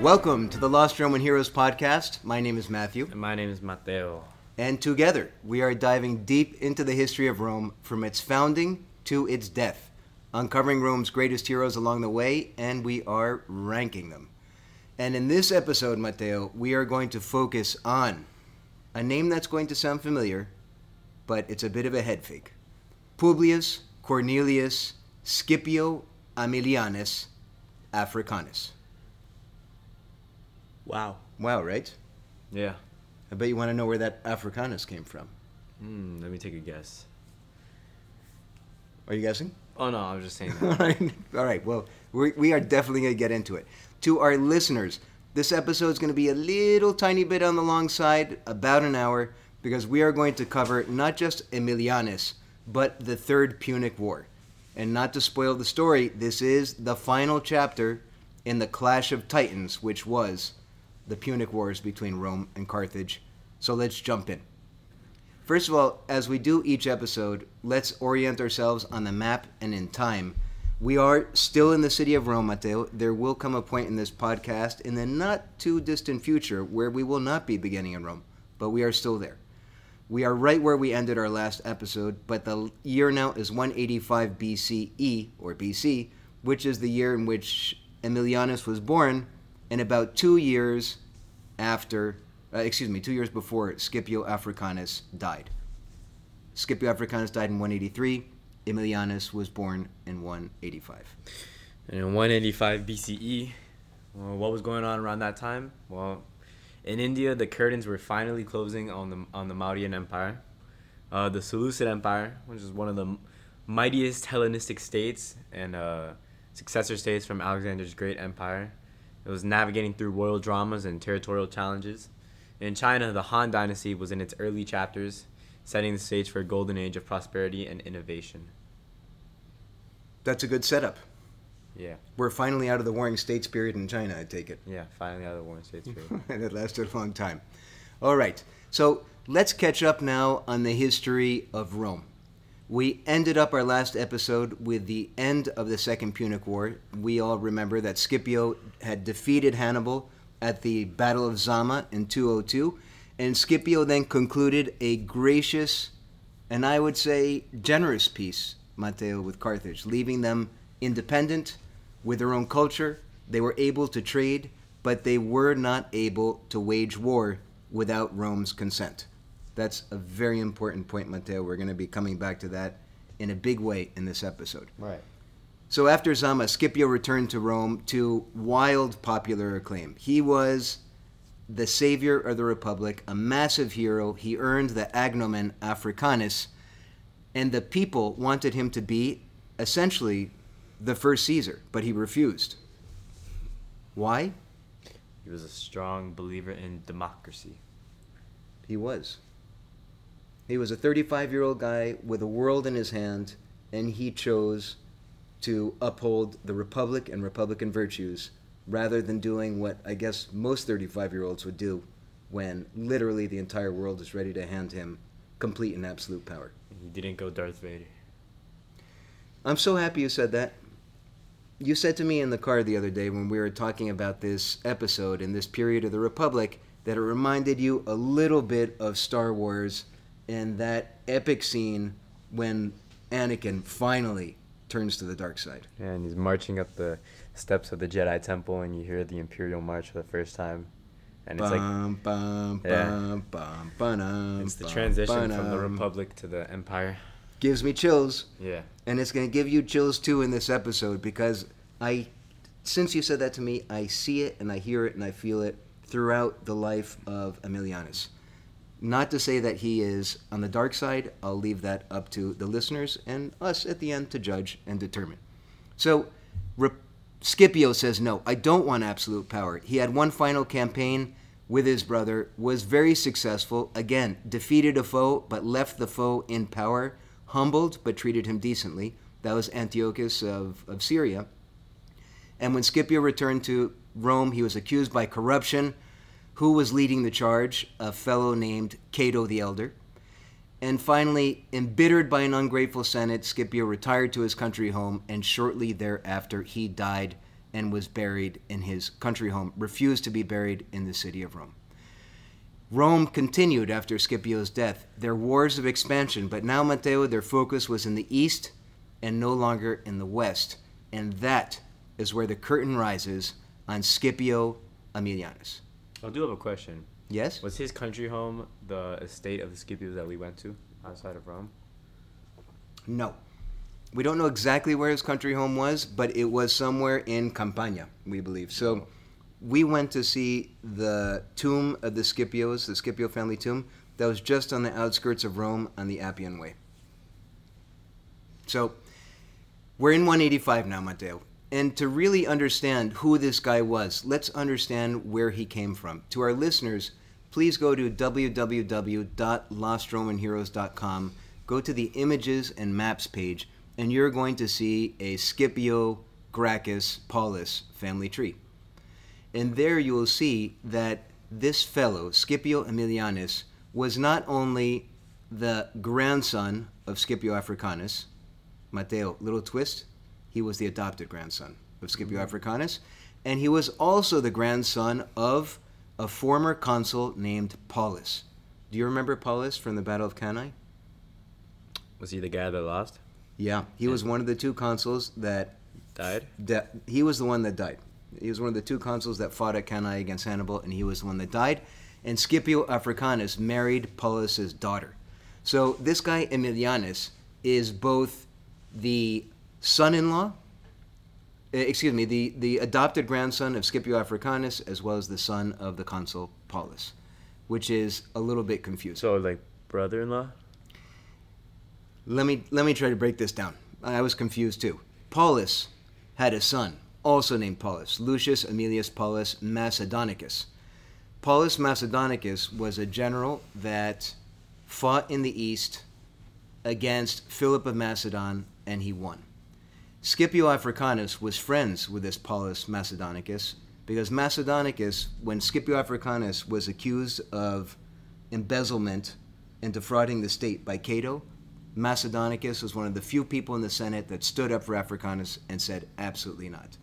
Welcome to the Lost Roman Heroes podcast. My name is Matthew, And my name is Matteo. and together we are diving deep into the history of Rome from its founding to its death, uncovering Rome's greatest heroes along the way, and we are ranking them. And in this episode, Matteo, we are going to focus on a name that's going to sound familiar, but it's a bit of a head fake Publius Cornelius Scipio Aemilianus Africanus. Wow. Wow, right? Yeah. I bet you want to know where that Africanus came from. Hmm, let me take a guess. Are you guessing? Oh no, I was just saying All that. right. All right. Well, we we are definitely going to get into it. To our listeners, this episode is going to be a little tiny bit on the long side, about an hour, because we are going to cover not just Aemilianus, but the Third Punic War. And not to spoil the story, this is the final chapter in the Clash of Titans, which was the Punic Wars between Rome and Carthage. So let's jump in. First of all, as we do each episode, let's orient ourselves on the map and in time. We are still in the city of Rome, Matteo. There will come a point in this podcast in the not too distant future where we will not be beginning in Rome, but we are still there. We are right where we ended our last episode, but the year now is 185 BCE, or BC, which is the year in which Aemilianus was born, and about two years after, uh, excuse me, two years before Scipio Africanus died. Scipio Africanus died in 183. Aemilianus was born in 185. And in 185 BCE, well, what was going on around that time? Well, in India, the curtains were finally closing on the on the Mauryan Empire. Uh, the Seleucid Empire, which is one of the mightiest Hellenistic states and uh, successor states from Alexander's great empire, it was navigating through royal dramas and territorial challenges. In China, the Han Dynasty was in its early chapters, setting the stage for a golden age of prosperity and innovation. That's a good setup. Yeah, We're finally out of the Warring States period in China, I take it. yeah, finally out of the Warring States period. and it lasted a long time. All right, so let's catch up now on the history of Rome. We ended up our last episode with the end of the Second Punic War. We all remember that Scipio had defeated Hannibal at the Battle of Zama in 202, and Scipio then concluded a gracious and I would say generous peace, Matteo, with Carthage, leaving them independent with their own culture. They were able to trade, but they were not able to wage war without Rome's consent. That's a very important point, Matteo. We're going to be coming back to that in a big way in this episode. right. So after Zama, Scipio returned to Rome to wild popular acclaim. He was the savior of the Republic, a massive hero. He earned the agnomen Africanus, and the people wanted him to be essentially the first Caesar, but he refused. Why? He was a strong believer in democracy. He was. He was a 35 year old guy with a world in his hand, and he chose to uphold the Republic and Republican virtues rather than doing what I guess most 35 year olds would do when literally the entire world is ready to hand him complete and absolute power. He didn't go Darth Vader. I'm so happy you said that. You said to me in the car the other day when we were talking about this episode in this period of the Republic that it reminded you a little bit of Star Wars and that epic scene when Anakin finally turns to the dark side. Yeah, and he's marching up the steps of the Jedi Temple, and you hear the Imperial March for the first time, and it's like Bum, bum, Yeah. bum, bum, ba-dum, it's the bum, transition from the. Republic to the Empire. Gives me chills. Yeah, and it's going to give you chills too in this episode because I, since you said that to me, I see it and I hear it and I feel it throughout the life of Aemilianus. Not to say that he is on the dark side, I'll leave that up to the listeners and us at the end to judge and determine. So, Re- Scipio says, No, I don't want absolute power. He had one final campaign with his brother, was very successful. Again, defeated a foe, but left the foe in power, humbled, but treated him decently. That was Antiochus of, of Syria. And when Scipio returned to Rome. He was accused by corruption. Who was leading the charge? A fellow named Cato the Elder. And finally, embittered by an ungrateful Senate, Scipio retired to his country home, and shortly thereafter, he died and was buried in his country home, refused to be buried in the city of Rome. Rome continued after Scipio's death their wars of expansion, but now, Matteo, their focus was in the east and no longer in the west. And that is where the curtain rises on Scipio Aemilianus. I do have a question. Yes? Was his country home the estate of the Scipios that we went to outside of Rome? No. We don't know exactly where his country home was, but it was somewhere in Campania, we believe. So we went to see the tomb of the Scipios, the Scipio family tomb, that was just on the outskirts of Rome on the Appian Way. So we're in 185 now, Matteo. And to really understand who this guy was, let's understand where he came from. To our listeners, please go to www.lostromanheroes.com, go to the images and maps page, and you're going to see a Scipio Gracchus Paulus family tree. And there you will see that this fellow, Scipio Aemilianus, was not only the grandson of Scipio Africanus, Matteo, little twist, he was the adopted grandson of Scipio mm-hmm. Africanus, and he was also the grandson of a former consul named Paulus. Do you remember Paulus from the Battle of Cannae? Was he the guy that lost? Yeah, he was one of the two consuls that Died? that he was the one that died. He was one of the two consuls that fought at Cannae against Hannibal, and he was the one that died. And Scipio Africanus married Paulus's daughter. So this guy Aemilianus is both the son-in-law, eh, excuse me, the, the adopted grandson of Scipio Africanus, as well as the son of the consul Paulus, which is a little bit confusing. So, like, brother in law? Let me let me try to break this down. I was confused too. Paulus had a son, also named Paulus, Lucius Aemilius Paulus Macedonicus. Paulus Macedonicus was a general that fought in the east against Philip of Macedon, and he won. Scipio Africanus was friends with this Paulus Macedonicus because Macedonicus, when Scipio Africanus was accused of embezzlement and defrauding the state by Cato, Macedonicus was one of the few people in the Senate that stood up for Africanus and said, absolutely not.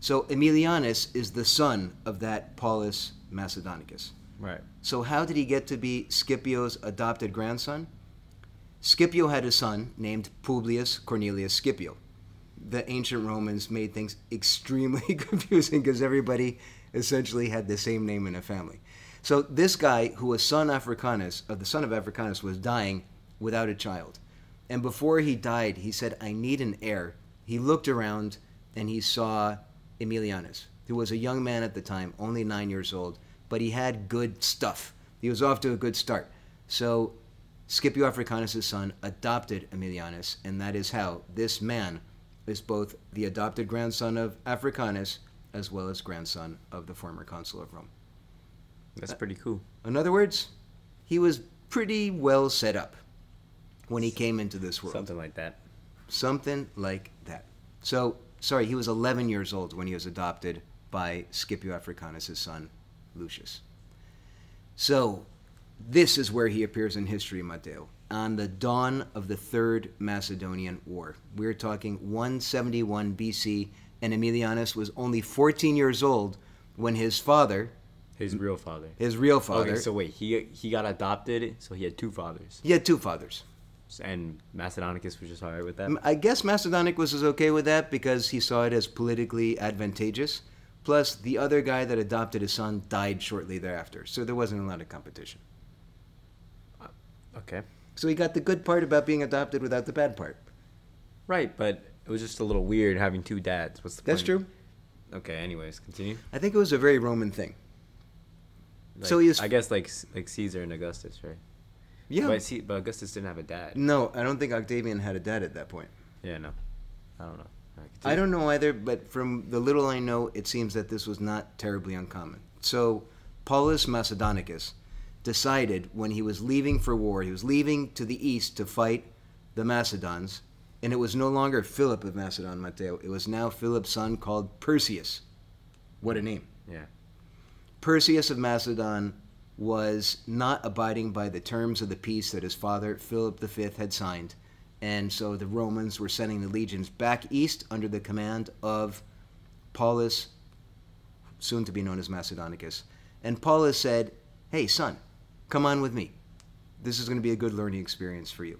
So Aemilianus is the son of that Paulus Macedonicus. Right. So how did he get to be Scipio's adopted grandson? Scipio had a son named Publius Cornelius Scipio. The ancient Romans made things extremely confusing because everybody essentially had the same name in a family. So this guy, who was son Africanus, of the son of Africanus, was dying without a child. And before he died, he said, I need an heir. He looked around and he saw Aemilianus, who was a young man at the time, only nine years old, but he had good stuff. He was off to a good start. So Scipio Africanus' son adopted Aemilianus, and that is how this man is both the adopted grandson of Africanus as well as grandson of the former consul of Rome. That's pretty cool. In other words, he was pretty well set up when he came into this world. Something like that. Something like that. So, sorry, he was 11 years old when he was adopted by Scipio Africanus' son, Lucius. So, this is where he appears in history, Matteo, on the dawn of the Third Macedonian War. We're talking 171 BC, and Aemilianus was only 14 years old when his father, His real father. his real father, Okay, so wait, he he got adopted, so he had two fathers, he had two fathers. and Macedonicus was just alright with that. I guess Macedonicus was okay with that because he saw it as politically advantageous. Plus, the other guy that adopted his son died shortly thereafter, so there wasn't a lot of competition. Uh, okay. So he got the good part about being adopted without the bad part. Right, but it was just a little weird having two dads. What's the That's point? true. Okay. Anyways, continue. I think it was a very Roman thing. Like, So he I guess like like Caesar and Augustus, right? Yeah. But, but Augustus didn't have a dad. No, I don't think Octavian had a dad at that point. Yeah, no. I don't know. Alright, I don't know either, but from the little I know, it seems that this was not terribly uncommon. So, Paulus Macedonicus decided when he was leaving for war, he was leaving to the east to fight the Macedons, and it was no longer Philip of Macedon, Matteo. It was now Philip's son called Perseus. What a name. Yeah. Perseus of Macedon was not abiding by the terms of the peace that his father Philip V had signed, and so the Romans were sending the legions back east under the command of Paulus, soon to be known as Macedonicus. And Paulus said, Hey, son, come on with me. This is going to be a good learning experience for you.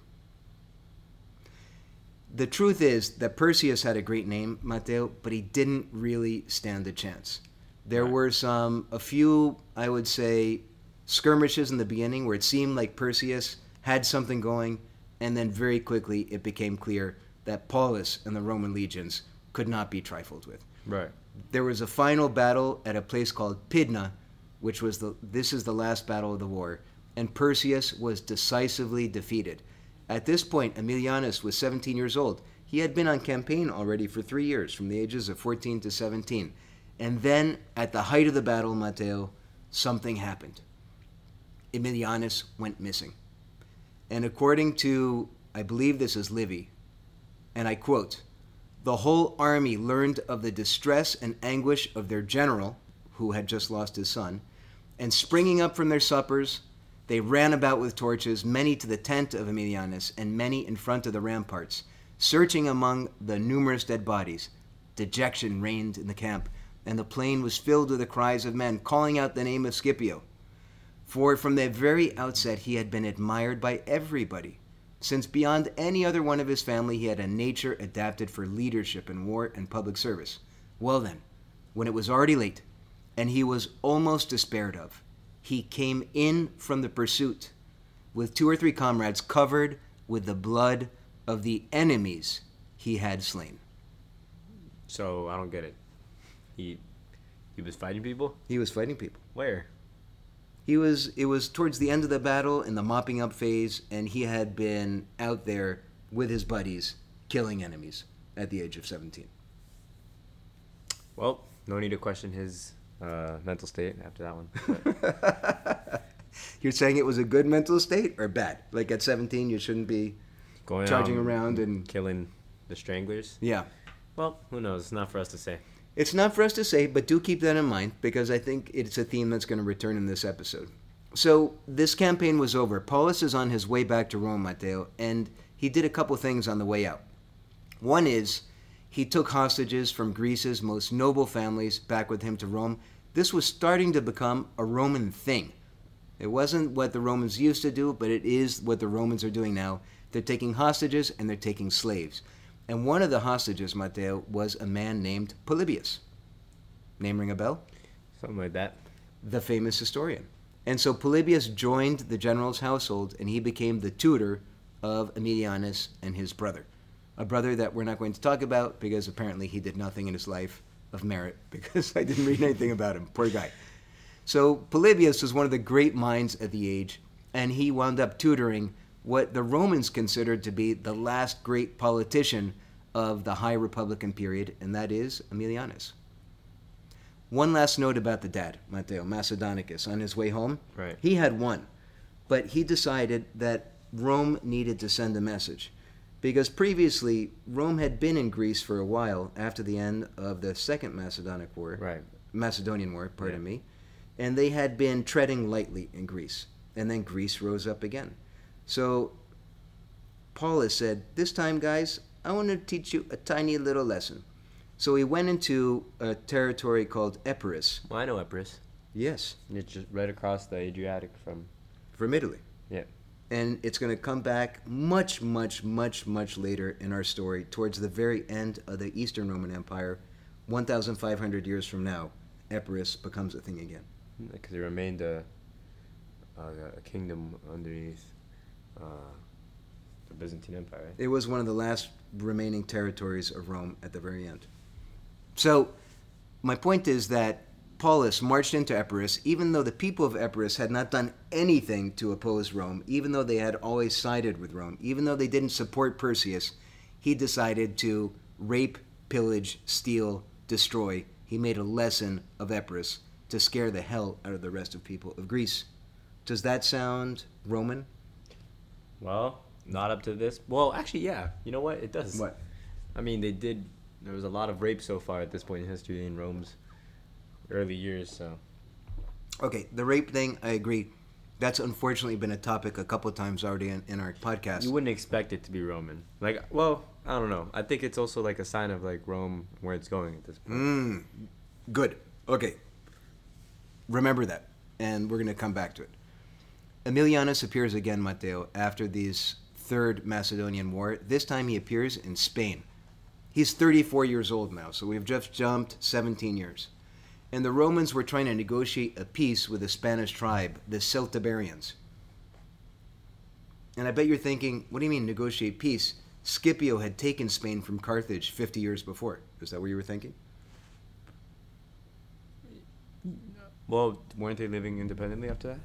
The truth is that Perseus had a great name, Matteo, but he didn't really stand a chance. There Right. were some, a few, I would say, skirmishes in the beginning where it seemed like Perseus had something going, and then very quickly it became clear that Paulus and the Roman legions could not be trifled with. Right. There was a final battle at a place called Pydna, which was the this is the last battle of the war, and Perseus was decisively defeated. At this point, Aemilianus was 17 years old. He had been on campaign already for three years, from the ages of 14 to 17. And then, at the height of the battle, Matteo, something happened. Aemilianus went missing. And according to, I believe this is Livy, and I quote, the whole army learned of the distress and anguish of their general, who had just lost his son, and springing up from their suppers, they ran about with torches, many to the tent of Aemilianus, and many in front of the ramparts, searching among the numerous dead bodies. Dejection reigned in the camp, and the plain was filled with the cries of men calling out the name of Scipio. For from the very outset he had been admired by everybody, since beyond any other one of his family he had a nature adapted for leadership in war and public service. Well then, when it was already late, and he was almost despaired of, he came in from the pursuit with two or three comrades covered with the blood of the enemies he had slain. So I don't get it. He he was fighting people. He was fighting people. Where? He was it was towards the end of the battle in the mopping up phase and he had been out there with his buddies killing enemies at the age of 17. Well, no need to question his uh, mental state after that one. You're saying it was a good mental state or bad? Like at 17 you shouldn't be going charging around and killing the stranglers. yeah. Well, who knows? It's not for us to say. It's not for us to say, but do keep that in mind because I think it's a theme that's going to return in this episode. So, this campaign was over. Paulus is on his way back to Rome, Matteo, and he did a couple things on the way out. One is he took hostages from Greece's most noble families back with him to Rome. This was starting to become a Roman thing. It wasn't what the Romans used to do, but it is what the Romans are doing now. They're taking hostages and they're taking slaves. And one of the hostages, Matteo, was a man named Polybius. Name ring a bell? Something like that. The famous historian. And so Polybius joined the general's household and he became the tutor of Aemilianus and his brother. A brother that we're not going to talk about because apparently he did nothing in his life of merit because I didn't read anything about him. Poor guy. So Polybius was one of the great minds of the age, and he wound up tutoring what the Romans considered to be the last great politician of the High Republican period, and that is Aemilianus. One last note about the dad, Matteo Macedonicus, on his way home. Right. He had one, but he decided that Rome needed to send a message. Because previously, Rome had been in Greece for a while after the end of the Second Macedonic War. Right. Macedonian War, pardon Yeah. me, and they had been treading lightly in Greece, and then Greece rose up again. So Paulus said, "This time, guys, I want to teach you a tiny little lesson." So he went into a territory called Epirus. Well, I know Epirus. Yes, It's just right across the Adriatic from. from Italy. Yeah. And it's going to come back much, much, much, much later in our story, towards the very end of the Eastern Roman Empire, 1,500 years from now. Epirus becomes a thing again. Because it remained a, a, a kingdom underneath uh, the Byzantine Empire. It was one of the last remaining territories of Rome at the very end. So, my point is that Paulus marched into Epirus, even though the people of Epirus had not done anything to oppose Rome, even though they had always sided with Rome, even though they didn't support Perseus, he decided to rape, pillage, steal, destroy. He made a lesson of Epirus to scare the hell out of the rest of people of Greece. Does that sound Roman? Well, not up to this. Well, actually, yeah. You know what? It does. What? I mean, they did. There was a lot of rape so far at this point in history in Rome's early years. So Okay, the rape thing, I agree. That's unfortunately been a topic a couple times already in, in our podcast. you wouldn't expect it to be Roman. Like, well, I don't know. I think it's also like a sign of like Rome where it's going at this point. Mm, good. Okay. Remember that. And we're going to come back to it. Aemilianus appears again, Matteo, after this third Macedonian war. This time he appears in Spain. He's 34 years old now, so we've just jumped 17 years. And the Romans were trying to negotiate a peace with a Spanish tribe, the Celtiberians. And I bet you're thinking, what do you mean negotiate peace? Scipio had taken Spain from Carthage 50 years before. Is that what you were thinking? Well, weren't they living independently after that?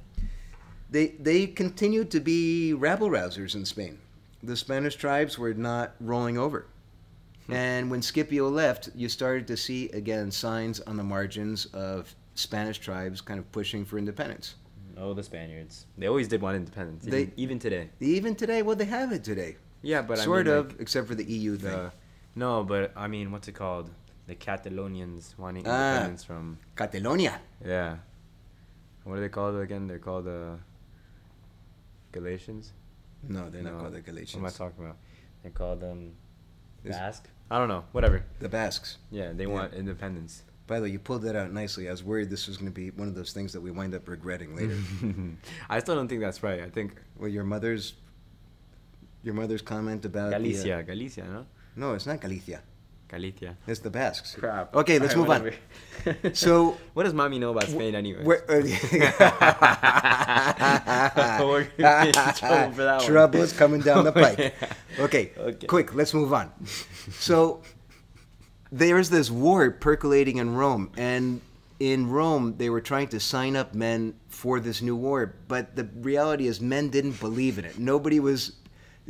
They they continued to be rabble rousers in Spain. The Spanish tribes were not rolling over. And when Scipio left, you started to see again signs on the margins of Spanish tribes kind of pushing for independence. Oh, the Spaniards. They always did want independence. They- even, even today. Even today, well, they have it today, Yeah, but sort I mean, of, like, except for the EU thing. the, no, but I mean, what's it called? The Catalonians wanting Ah. independence from. Catalonia. Yeah. What are they called again? They're called uh, Galatians. No, they're not called the Galatians. What am I talking about? They're called um, Is- Basque. I don't know. Whatever. The Basques. Yeah, they Yeah. want independence. By the way, you pulled that out nicely. I was worried this was going to be one of those things that we wind up regretting later. I still don't think that's right. I think well, your mother's your mother's comment about the, uh, Galicia, Galicia, no? no, it's not Galicia. Galicia. It's the Basques. Crap. Okay, let's move on. So what does mommy know about Spain anyway? Where, uh, We're gonna be in trouble for that one. Trouble is coming down the oh, pike. Okay, Okay. quick, let's move on. So there's this war percolating in Rome, and in Rome they were trying to sign up men for this new war, but the reality is men didn't believe in it. Nobody was.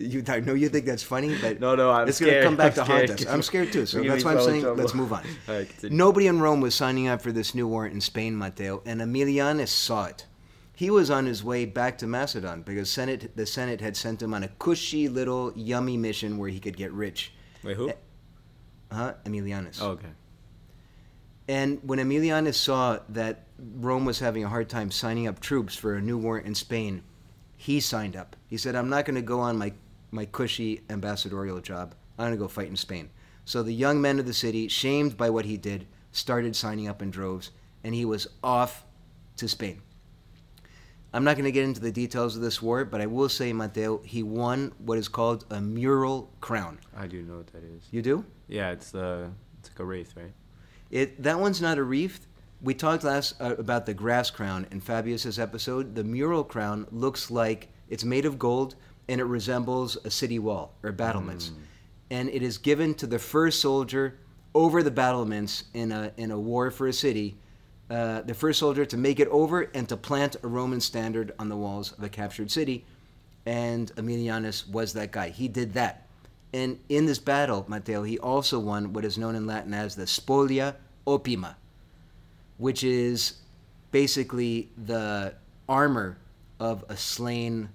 You, I know you think that's funny, but No, no, I'm it's gonna come back I'm to haunt us. I'm scared too, so that's why I'm saying in let's move on. Right. Nobody in Rome was signing up for this new war in Spain, Matteo, and Aemilianus saw it. He was on his way back to Macedon because Senate, the Senate had sent him on a cushy little yummy mission where he could get rich. Wait, who? Eh, Huh? Aemilianus. Oh, okay. And when Aemilianus saw that Rome was having a hard time signing up troops for a new war in Spain, he signed up. He said, I'm not going to go on my, my cushy ambassadorial job. I'm going to go fight in Spain. So the young men of the city, shamed by what he did, started signing up in droves, and he was off to Spain. I'm not going to get into the details of this war, but I will say, Matteo, he won what is called a mural crown. I do know what that is. You do? Yeah, it's the it's like a wraith, right? It that one's not a wreath. We talked last uh, about the grass crown in Fabius's episode. The mural crown looks like it's made of gold and it resembles a city wall or battlements, and it is given to the first soldier over the battlements in a in a war for a city. Uh, the first soldier to make it over and to plant a Roman standard on the walls of a captured city, and Aemilianus was that guy. He did that. And in this battle, Matteo, he also won what is known in Latin as the spolia opima, which is basically the armor of a slain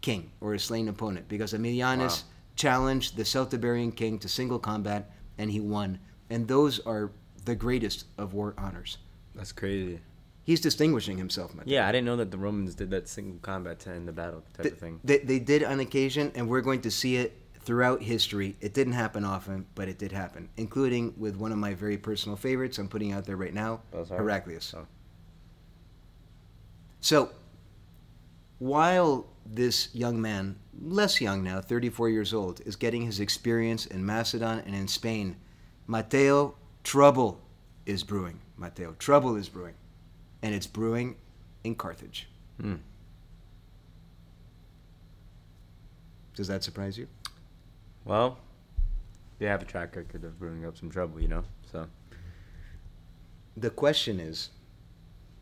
king or a slain opponent. Because Aemilianus Wow. challenged the Celtiberian king to single combat, and he won. And those are the greatest of war honors. That's crazy. He's distinguishing himself. Yeah, I didn't know that the Romans did that single combat to end the battle type of thing. They, they did on occasion, and we're going to see it throughout history. It didn't happen often, but it did happen, including with one of my very personal favorites I'm putting out there right now, oh, Belisarius? Heraclius. Oh. So, while this young man, less young now, 34 years old, is getting his experience in Macedon and in Spain, Matteo, trouble is brewing. Matteo, trouble is brewing. And it's brewing in Carthage. Hmm. Does that surprise you? Well, they have a track record of brewing up some trouble, you know. So The question is,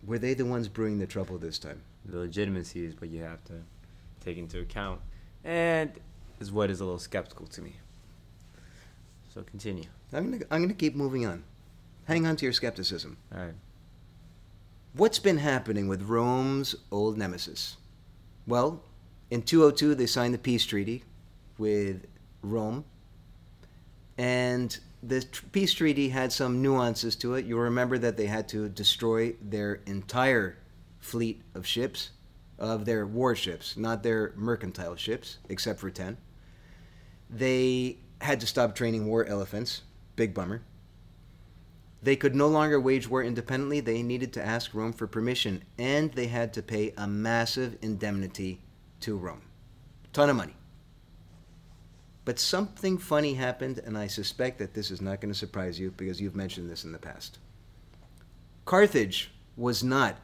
were they the ones brewing the trouble this time? the legitimacy is what you have to take into account, and is what is a little skeptical to me. So continue. I'm gonna, I'm gonna keep moving on. Hang on to your skepticism. All right. What's been happening with Rome's old nemesis? Well, in 202 they signed the peace treaty with Rome, and the tr- peace treaty had some nuances to it. You'll remember that they had to destroy their entire fleet of ships, of their warships, not their mercantile ships, except for 10. They had to stop training war elephants. Big bummer. They could no longer wage war independently. They needed to ask Rome for permission, and they had to pay a massive indemnity to Rome. Ton of money. But something funny happened, and I suspect that this is not going to surprise you because you've mentioned this in the past. Carthage was not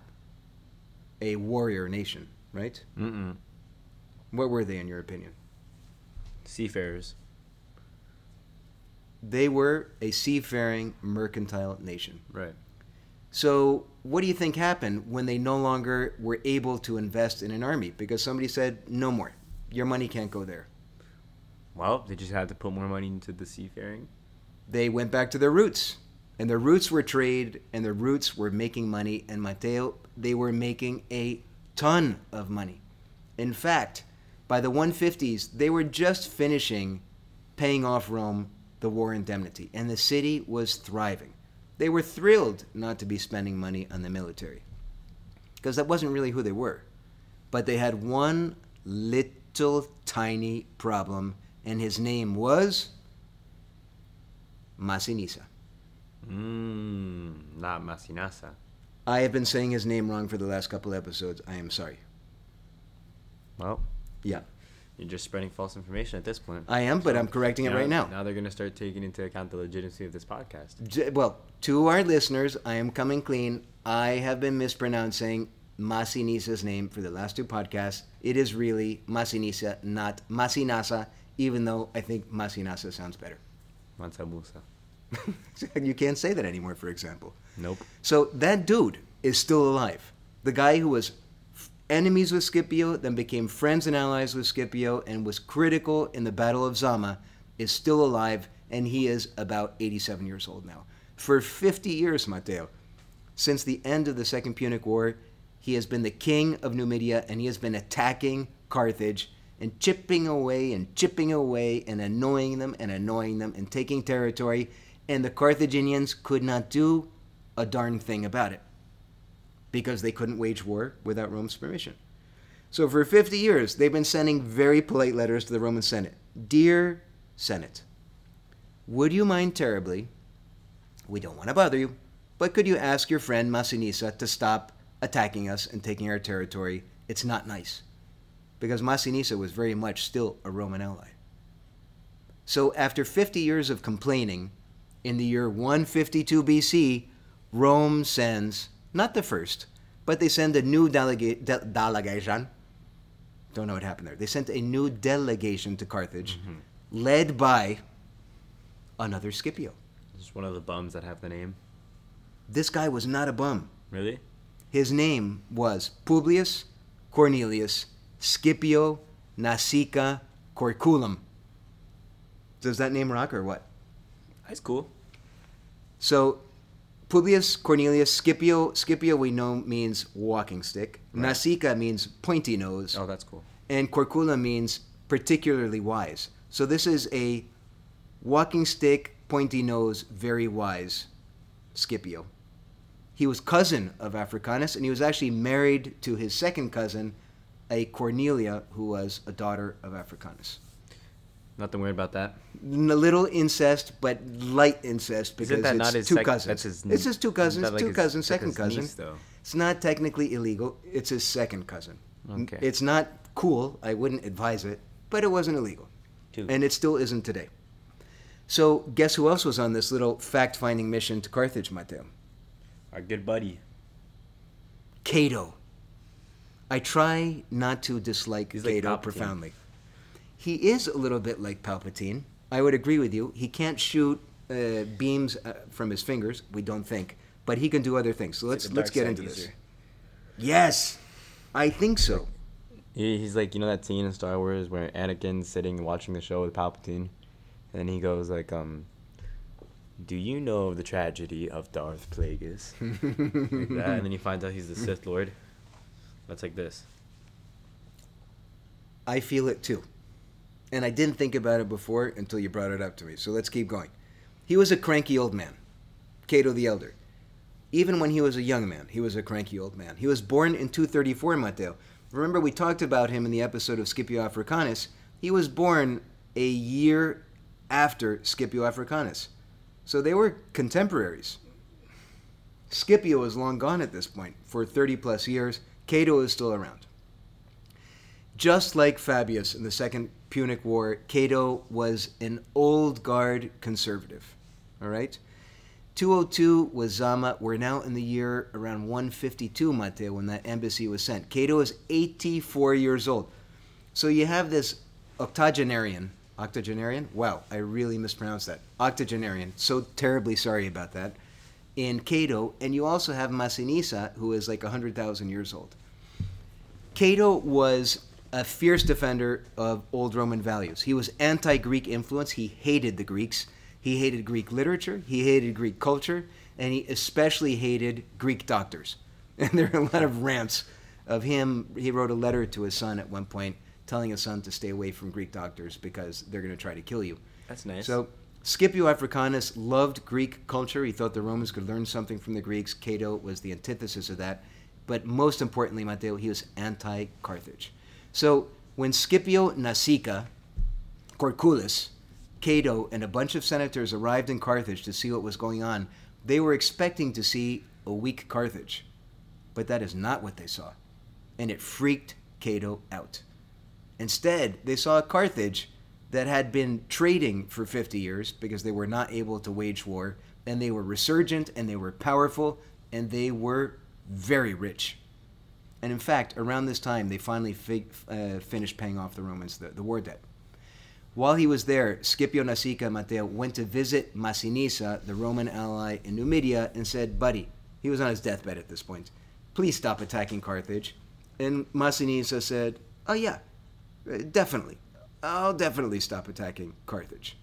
a warrior nation, right? Mm-mm. What were they, in your opinion? Seafarers. They were a seafaring mercantile nation. Right. So, what do you think happened when they no longer were able to invest in an army? Because somebody said, no more. Your money can't go there. Well, they just had to put more money into the seafaring. They went back to their roots. And their roots were trade, and their roots were making money. And Matteo, they were making a ton of money. In fact, by the 150s, they were just finishing paying off Rome the war indemnity, and the city was thriving. They were thrilled not to be spending money on the military because that wasn't really who they were. But they had one little tiny problem, and his name was Masinissa. Mmm, not Masinasa. I have been saying his name wrong for the last couple episodes. I am sorry. Well, Yeah. you're just spreading false information at this point. I am, but I'm correcting it Now- right now. Now they're gonna start taking into account the legitimacy of this podcast. J- Well, to our listeners, I am coming clean. I have been mispronouncing Masinissa's name for the last two podcasts. It is really Masinissa, not Masinasa, even though I think Masinasa sounds better. Mansa Musa. you can't say that anymore, for example. Nope. So that dude is still alive. The guy who was enemies with Scipio, then became friends and allies with Scipio, and was critical in the Battle of Zama, is still alive, and he is about 87 years old now. For 50 years, Matteo, since the end of the Second Punic War, he has been the king of Numidia, and he has been attacking Carthage and chipping away and chipping away and annoying them and annoying them and taking territory, and the Carthaginians could not do a darn thing about it because they couldn't wage war without Rome's permission. So for 50 years, they've been sending very polite letters to the Roman Senate. Dear Senate, would you mind terribly? We don't want to bother you, but could you ask your friend Masinissa to stop attacking us and taking our territory? It's not nice. Because Masinissa was very much still a Roman ally. So after 50 years of complaining, in the year 152 BC, Rome sends, not the first, but they send a new delega- de- delegation. Don't know what happened there. They sent a new delegation to Carthage, mm-hmm. led by another Scipio. Just one of the bums that have the name. This guy was not a bum. Really? His name was Publius Cornelius Scipio Nasica Corculum. Does that name rock or what? That's cool. So, Publius Cornelius Scipio, Scipio we know means walking stick. Right. Nasica means pointy nose. Oh, that's cool. And Corcula means particularly wise. So this is a walking stick, pointy nose, very wise Scipio. He was cousin of Africanus, and he was actually married to his second cousin, a Cornelia, who was a daughter of Africanus. Nothing weird about that. N- A little incest, but light incest because Isn't that it's not his two sec- cousins. That's his. it's his two cousins, like two his- cousins, like second his cousin. niece, though. It's not technically illegal. It's his second cousin. Okay. It's not cool. I wouldn't advise it, but it wasn't illegal. And it still isn't today. So, guess who else was on this little fact finding mission to Carthage, Matteo? Our good buddy. Cato. I try not to dislike He's Cato Palpatine. profoundly. He is a little bit like Palpatine. I would agree with you. He can't shoot uh, beams uh, from his fingers, we don't think, but he can do other things. So let's Like let's get side into this. Yes, I think so. He's like you know that scene in Star Wars where Anakin's sitting watching the show with Palpatine, and he goes like, um, "Do you know of the tragedy of Darth Plagueis?" like that, and then he finds out he's the Sith Lord. That's like this. I feel it too. And I didn't think about it before until you brought it up to me. So let's keep going. He was a cranky old man, Cato the Elder. Even when he was a young man, he was a cranky old man. He was born in 234, Matteo. Remember, we talked about him in the episode of Scipio Africanus. He was born a year after Scipio Africanus. So they were contemporaries. Scipio is long gone at this point. For 30 plus years, Cato is still around. Just like Fabius in the Second Punic War, Cato was an old guard conservative. All right? 202 was Zama. We're now in the year around 152, Matteo, when that embassy was sent. Cato is 84 years old. So you have this octogenarian. Octogenarian? Wow, I really mispronounced that. Octogenarian. So terribly sorry about that. In Cato. And you also have Masinissa, who is like 100,000 years old. Cato was a fierce defender of old Roman values. He was anti Greek influence. He hated the Greeks. He hated Greek literature, he hated Greek culture, and he especially hated Greek doctors. And there are a lot of rants of him. He wrote a letter to his son at one point telling his son to stay away from Greek doctors because they're going to try to kill you. That's nice. So Scipio Africanus loved Greek culture. He thought the Romans could learn something from the Greeks. Cato was the antithesis of that. But most importantly, Matteo, he was anti Carthage. So when Scipio Nasica, Corculus, Cato and a bunch of senators arrived in Carthage to see what was going on, they were expecting to see a weak Carthage. But that is not what they saw. And it freaked Cato out. Instead, they saw a Carthage that had been trading for 50 years because they were not able to wage war, and they were resurgent, and they were powerful, and they were very rich. And in fact, around this time, they finally fi- uh, finished paying off the Romans the, the war debt. While he was there, Scipio Nasica Matteo went to visit Massinissa, the Roman ally in Numidia, and said, Buddy, he was on his deathbed at this point, please stop attacking Carthage. And Massinissa said, Oh, yeah, definitely. I'll definitely stop attacking Carthage.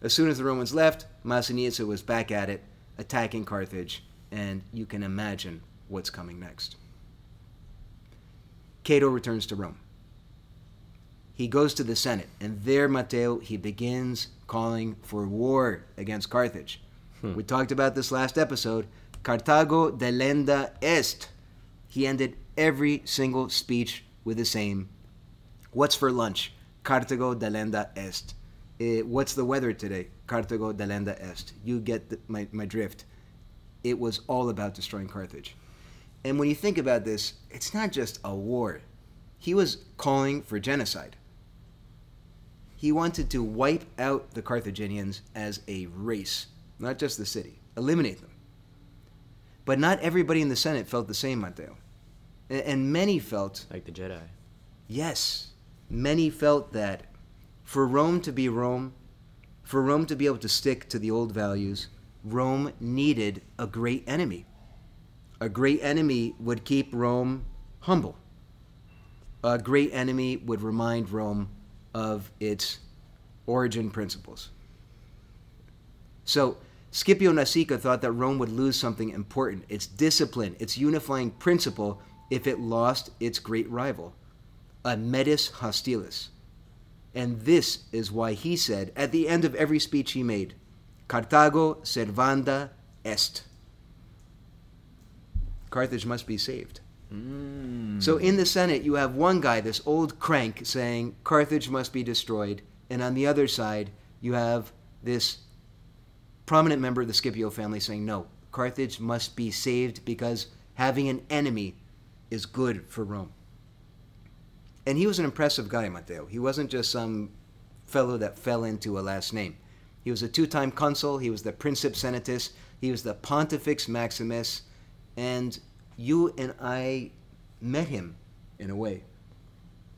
As soon as the Romans left, Massinissa was back at it, attacking Carthage, and you can imagine what's coming next. Cato returns to Rome he goes to the Senate, and there, Matteo, he begins calling for war against Carthage. Hmm. We talked about this last episode. Carthago delenda est. He ended every single speech with the same What's for lunch? Carthago delenda est. Uh, what's the weather today? Carthago delenda est. You get the, my, my drift. It was all about destroying Carthage. And when you think about this, it's not just a war. He was calling for genocide he wanted to wipe out the Carthaginians as a race, not just the city, eliminate them. But not everybody in the Senate felt the same, Matteo. And many felt. Like the Jedi. Yes. Many felt that for Rome to be Rome, for Rome to be able to stick to the old values, Rome needed a great enemy. A great enemy would keep Rome humble. A great enemy would remind Rome of its origin principles. So, Scipio Nasica thought that Rome would lose something important its discipline, its unifying principle, if it lost its great rival, a metus hostilis. And this is why he said at the end of every speech he made, Carthago servanda est. Carthage must be saved. Mm. So in the Senate, you have one guy, this old crank, saying Carthage must be destroyed. And on the other side, you have this prominent member of the Scipio family saying, no, Carthage must be saved because having an enemy is good for Rome. And he was an impressive guy, Matteo. He wasn't just some fellow that fell into a last name. He was a two time consul, he was the Princeps Senatus, he was the Pontifex Maximus, and you and I met him in a way.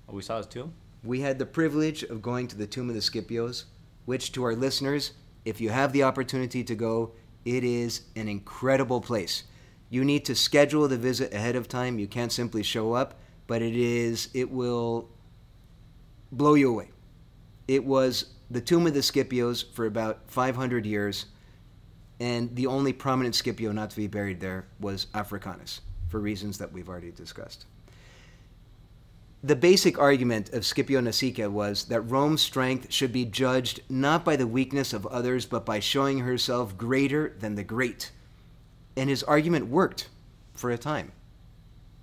Oh, we saw his tomb? We had the privilege of going to the tomb of the Scipios, which to our listeners, if you have the opportunity to go, it is an incredible place. You need to schedule the visit ahead of time. You can't simply show up, but it is it will blow you away. It was the tomb of the Scipios for about 500 years and the only prominent Scipio not to be buried there was Africanus, for reasons that we've already discussed. The basic argument of Scipio Nasica was that Rome's strength should be judged not by the weakness of others, but by showing herself greater than the great. And his argument worked for a time.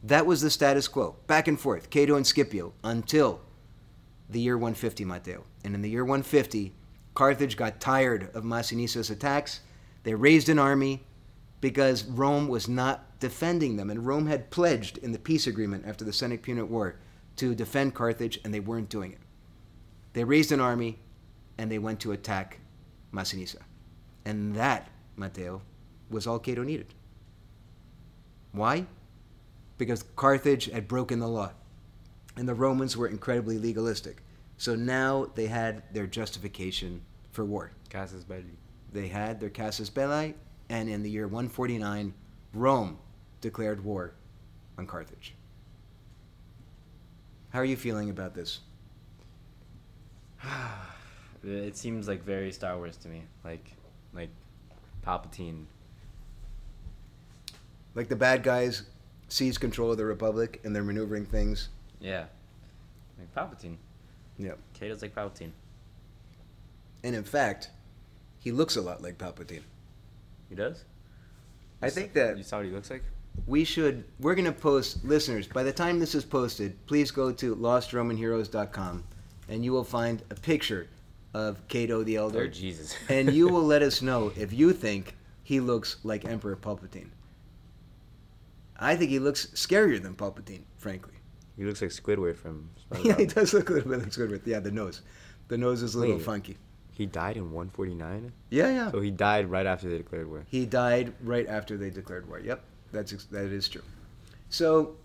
That was the status quo, back and forth, Cato and Scipio, until the year 150, Matteo. And in the year 150, Carthage got tired of Massinissa's attacks. They raised an army because Rome was not defending them. And Rome had pledged in the peace agreement after the Second Punic War to defend Carthage, and they weren't doing it. They raised an army and they went to attack Massinissa. And that, Matteo, was all Cato needed. Why? Because Carthage had broken the law, and the Romans were incredibly legalistic. So now they had their justification for war. Casus belli. They had their casus belli, and in the year 149, Rome declared war on Carthage. How are you feeling about this? It seems like very Star Wars to me. Like, like, Palpatine. Like the bad guys seize control of the Republic and they're maneuvering things. Yeah. Like Palpatine. Yep. Cato's like Palpatine. And in fact, he looks a lot like Palpatine. He does. I You think saw- that You saw what he looks like. we should we're going to post listeners by the time this is posted please go to lostromanheroes.com and you will find a picture of cato the elder oh, Jesus. and you will let us know if you think he looks like emperor palpatine i think he looks scarier than palpatine frankly He looks like Squidward from. yeah he does look a little bit like squidward yeah the nose the nose is a little Wait. funky He died in 149. yeah yeah So he died right after they declared war. He died right after they declared war. Yep, that's that is true. So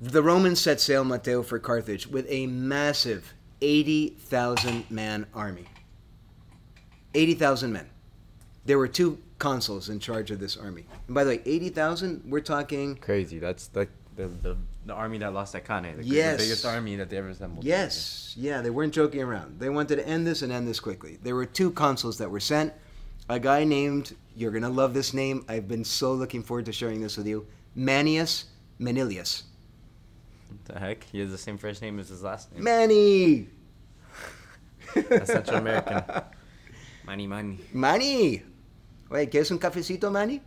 the Romans set sail, Matteo, for Carthage with a massive eighty thousand man army. Eighty thousand men. There were two consuls in charge of this army. And by the way, eighty thousand. We're talking. Crazy. That's like the the, the army that lost at Cannae. Like Yes. The biggest army that they ever assembled. Yes, yeah, they weren't joking around. They wanted to end this and end this quickly. There were two consuls that were sent. A guy named, you're going to love this name. I've been so looking forward to sharing this with you. Manius Manilius. What the heck? He has the same first name as his last name. Manny! That's Central American. Money, money. Manny! Wait, ¿quieres un cafecito, Manny?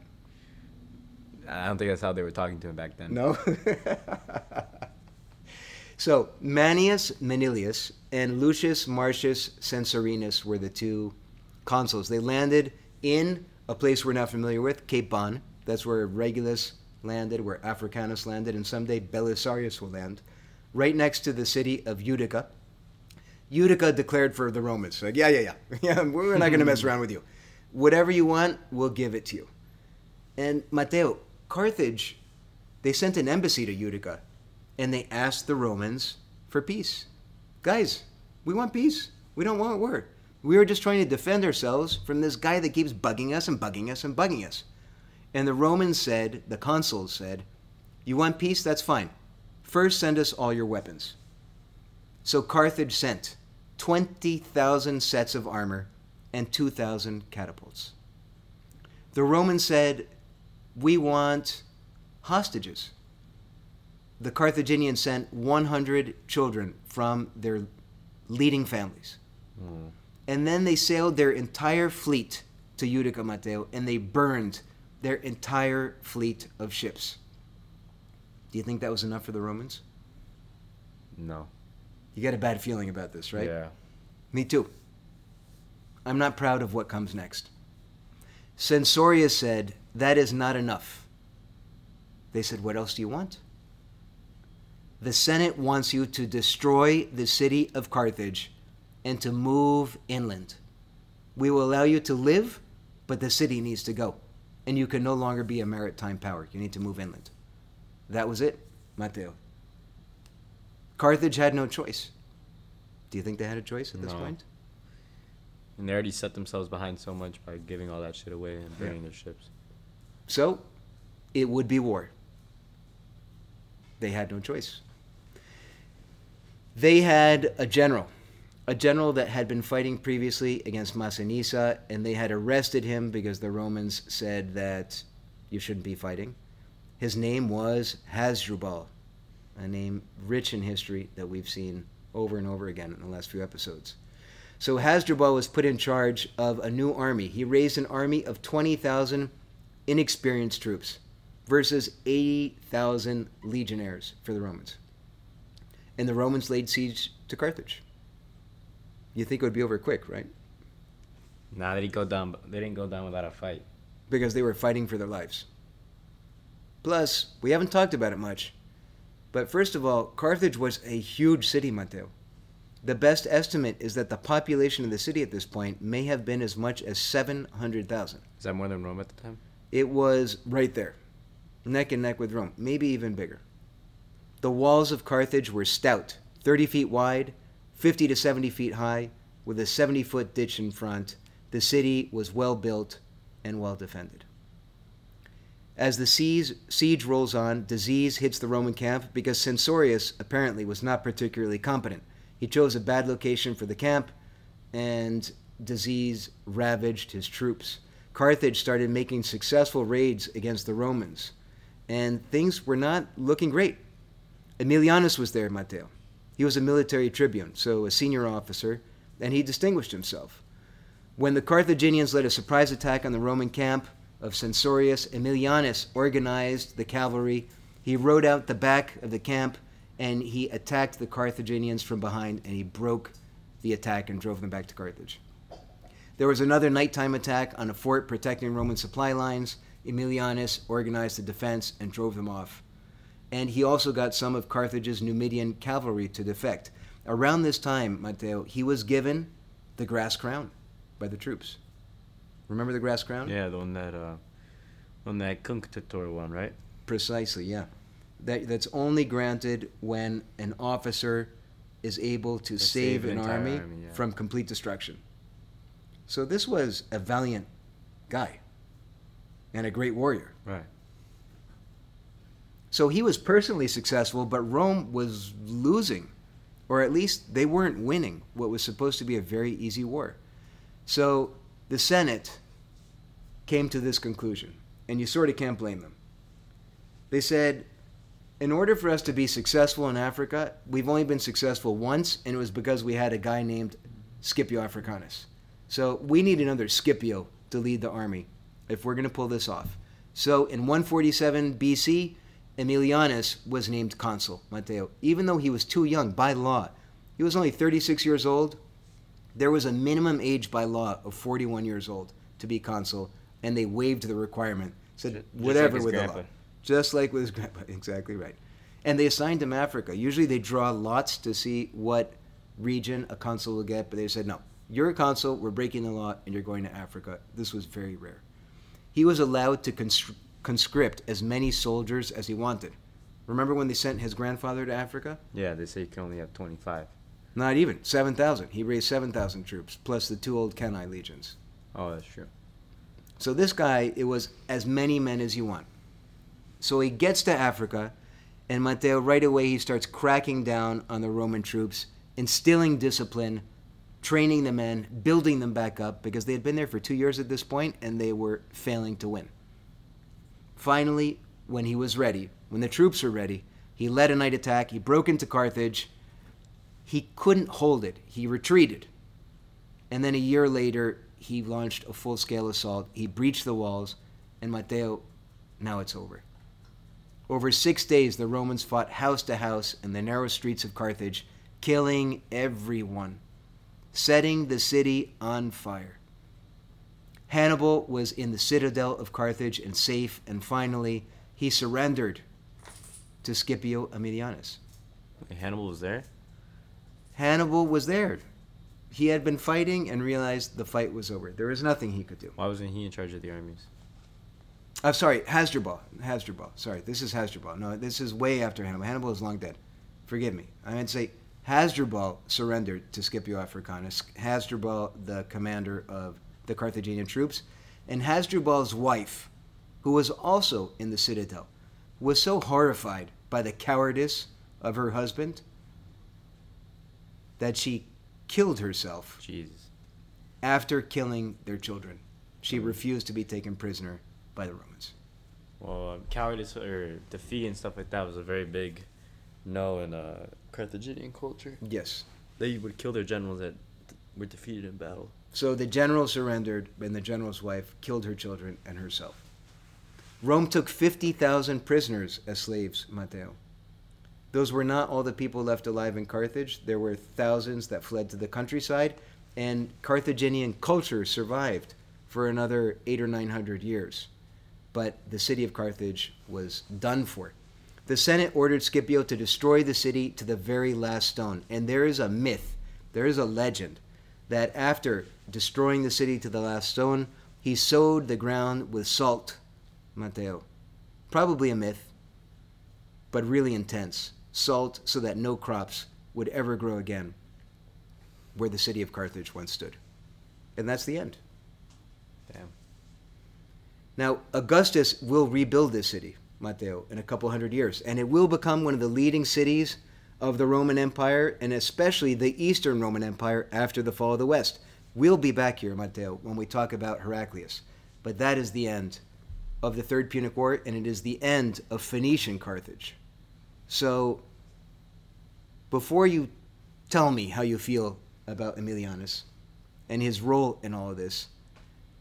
I don't think that's how they were talking to him back then. No? so, Manius Manilius and Lucius Marcius Censorinus were the two consuls. They landed in a place we're not familiar with, Cape Bon. That's where Regulus landed, where Africanus landed, and someday Belisarius will land, right next to the city of Utica. Utica declared for the Romans. Like, yeah, yeah, yeah. yeah we're not going to mess around with you. Whatever you want, we'll give it to you. And Matteo, Carthage, they sent an embassy to Utica and they asked the Romans for peace. Guys, we want peace. We don't want war. We are just trying to defend ourselves from this guy that keeps bugging us and bugging us and bugging us. And the Romans said, the consuls said, You want peace? That's fine. First, send us all your weapons. So Carthage sent 20,000 sets of armor and 2,000 catapults. The Romans said, We want hostages. The Carthaginians sent 100 children from their leading families. Hmm. And then they sailed their entire fleet to Utica, Matteo, and they burned their entire fleet of ships. Do you think that was enough for the Romans? No. You got a bad feeling about this, right? Yeah. Me too. I'm not proud of what comes next. Censorinus said, That is not enough. They said, What else do you want? The Senate wants you to destroy the city of Carthage and to move inland. We will allow you to live, but the city needs to go. And you can no longer be a maritime power. You need to move inland. That was it, Matteo. Carthage had no choice. Do you think they had a choice at this No. point? And they already set themselves behind so much by giving all that shit away and Yeah. burning their ships. So, it would be war. They had no choice. They had a general, a general that had been fighting previously against Massinissa, and they had arrested him because the Romans said that you shouldn't be fighting. His name was Hasdrubal. a name rich in history that we've seen over and over again in the last few episodes. So Hasdrubal was put in charge of a new army. He raised an army of 20,000 inexperienced troops versus 80,000 legionnaires for the Romans. And the Romans laid siege to Carthage. You think it would be over quick, right? Nah, they didn't go down. They didn't go down without a fight. Because they were fighting for their lives. Plus, we haven't talked about it much. But first of all, Carthage was a huge city, Matteo. The best estimate is that the population of the city at this point may have been as much as 700,000. Is that more than Rome at the time? It was right there, neck and neck with Rome, maybe even bigger. The walls of Carthage were stout, 30 feet wide, 50 to 70 feet high, with a 70 foot ditch in front. The city was well built and well defended. As the siege, siege rolls on, disease hits the Roman camp because Censorinus apparently was not particularly competent. He chose a bad location for the camp, and disease ravaged his troops. Carthage started making successful raids against the Romans, and things were not looking great. Aemilianus was there, Matteo. He was a military tribune, so a senior officer, and he distinguished himself. When the Carthaginians led a surprise attack on the Roman camp of Censorinus, Aemilianus organized the cavalry. He rode out the back of the camp and he attacked the Carthaginians from behind and he broke the attack and drove them back to Carthage. There was another nighttime attack on a fort protecting Roman supply lines. Aemilianus organized the defense and drove them off. And he also got some of Carthage's Numidian cavalry to defect. Around this time, Matteo, he was given the grass crown by the troops. Remember the grass crown? Yeah, the one that uh, on that Cunctator one, right? Precisely, yeah. That that's only granted when an officer is able to To save, save an army, army, yeah. from complete destruction. So this was a valiant guy and a great warrior. Right. So he was personally successful, but Rome was losing, or at least they weren't winning what was supposed to be a very easy war. So the Senate came to this conclusion, and you sort of can't blame them. They said, in order for us to be successful in Africa, we've only been successful once, and it was because we had a guy named Scipio Africanus. So we need another Scipio to lead the army if we're going to pull this off. So in 147 BC, Aemilianus was named consul, Matteo, even though he was too young by law. He was only 36 years old. There was a minimum age by law of 41 years old to be consul, and they waived the requirement. Said just like whatever his with the law. Just like with his grandpa, exactly right. And they assigned him Africa. Usually they draw lots to see what region a consul will get, but they said, no, you're a consul, we're breaking the law, and you're going to Africa. This was very rare. He was allowed to conscri- conscript as many soldiers as he wanted. Remember when they sent his grandfather to Africa? Yeah, they say you can only have 25. Not even. 7,000. He raised 7,000 troops, plus the two old Cannae legions. Oh, that's true. So this guy, it was as many men as you want. So he gets to Africa, and Matteo, right away, he starts cracking down on the Roman troops, instilling discipline, training the men, building them back up, because they had been there for two years at this point, and they were failing to win. Finally, when he was ready, when the troops were ready, he led a night attack. He broke into Carthage. He couldn't hold it. He retreated. And then a year later, he launched a full scale assault. He breached the walls, and Matteo, now it's over. Over six days, the Romans fought house to house in the narrow streets of Carthage, killing everyone, setting the city on fire. Hannibal was in the citadel of Carthage and safe, and finally, he surrendered to Scipio Aemilianus. Wait, Hannibal was there. Hannibal was there. He had been fighting and realized the fight was over. There was nothing he could do. Why wasn't he in charge of the armies? I'm sorry, Hasdrubal. Hasdrubal. Sorry, this is Hasdrubal. No, this is way after Hannibal. Hannibal is long dead. Forgive me. I meant to say Hasdrubal surrendered to Scipio Africanus. Hasdrubal, the commander of the Carthaginian troops, and Hasdrubal's wife, who was also in the citadel, was so horrified by the cowardice of her husband that she killed herself Jesus. after killing their children. She refused to be taken prisoner by the Romans. Well, uh, cowardice or defeat and stuff like that was a very big know in uh, Carthaginian culture. Yes. They would kill their generals that were defeated in battle. So the general surrendered, and the general's wife killed her children and herself. Rome took 50,000 prisoners as slaves, Matteo. Those were not all the people left alive in Carthage. There were thousands that fled to the countryside, and Carthaginian culture survived for another eight or nine hundred years. But the city of Carthage was done for. The Senate ordered Scipio to destroy the city to the very last stone. And there is a myth, there is a legend, that after destroying the city to the last stone, he sowed the ground with salt, Matteo. Probably a myth, but really intense. Salt so that no crops would ever grow again where the city of Carthage once stood. And that's the end. Damn. Now, Augustus will rebuild this city, Matteo, in a couple hundred years, and it will become one of the leading cities of the Roman Empire, and especially the Eastern Roman Empire after the fall of the West. We'll be back here, Matteo, when we talk about Heraclius. But that is the end of the Third Punic War, and it is the end of Phoenician Carthage. So, before you tell me how you feel about Aemilianus and his role in all of this,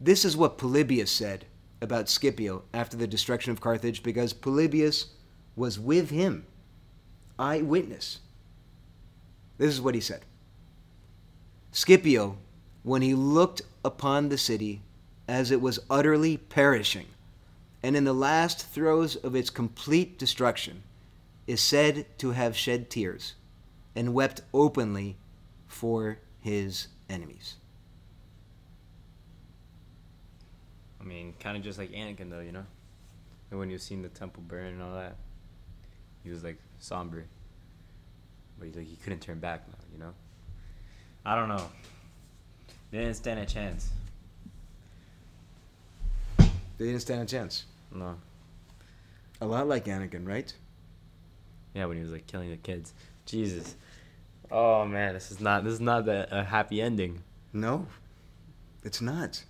this is what Polybius said about Scipio after the destruction of Carthage, because Polybius was with him, eyewitness. This is what he said Scipio, when he looked upon the city as it was utterly perishing, and in the last throes of its complete destruction, is said to have shed tears and wept openly for his enemies. I mean, kind of just like Anakin, though, you know? And when you've seen the temple burn and all that, he was like somber. But he's like, he couldn't turn back now, you know? I don't know. They didn't stand a chance. They didn't stand a chance. No. A lot like Anakin, right? Yeah, when he was like killing the kids. Jesus. Oh man, this is not this is not a, a happy ending. No, it's not.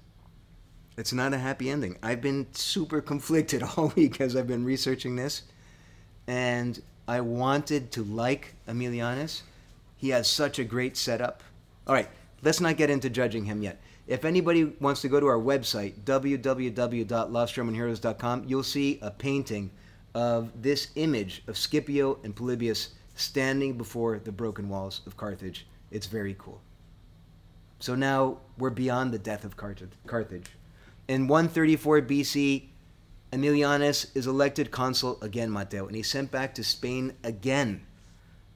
It's not a happy ending. I've been super conflicted all week as I've been researching this, and I wanted to like Aemilianus. He has such a great setup. All right, let's not get into judging him yet. If anybody wants to go to our website, www.lostromanheroes.com, you'll see a painting of this image of Scipio and Polybius standing before the broken walls of Carthage. It's very cool. So now we're beyond the death of Carthage. In 134 BC, Aemilianus is elected consul again, Matteo, and he's sent back to Spain again.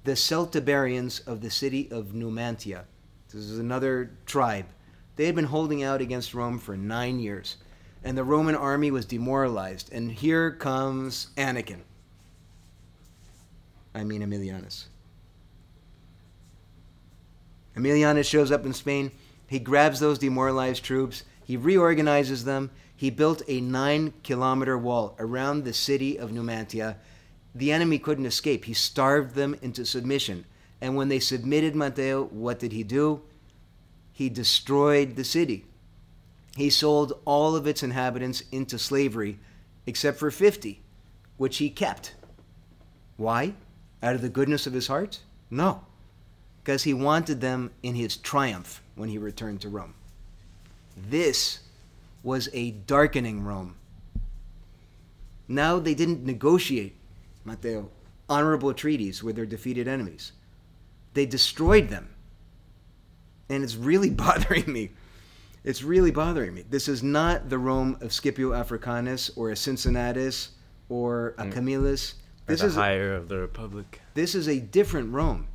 The Celtiberians of the city of Numantia, this is another tribe, they had been holding out against Rome for nine years, and the Roman army was demoralized. And here comes Anakin. I mean Aemilianus. Aemilianus shows up in Spain. He grabs those demoralized troops. He reorganizes them. He built a nine kilometer wall around the city of Numantia. The enemy couldn't escape. He starved them into submission. And when they submitted Matteo, what did he do? He destroyed the city. He sold all of its inhabitants into slavery, except for 50, which he kept. Why? Out of the goodness of his heart? No, because he wanted them in his triumph when he returned to Rome. This was a darkening Rome. Now they didn't negotiate, Matteo, honorable treaties with their defeated enemies. They destroyed them. And it's really bothering me. It's really bothering me. This is not the Rome of Scipio Africanus or mm. a Cincinnatus or a Camillus. This is higher of the Republic. This is a different Rome.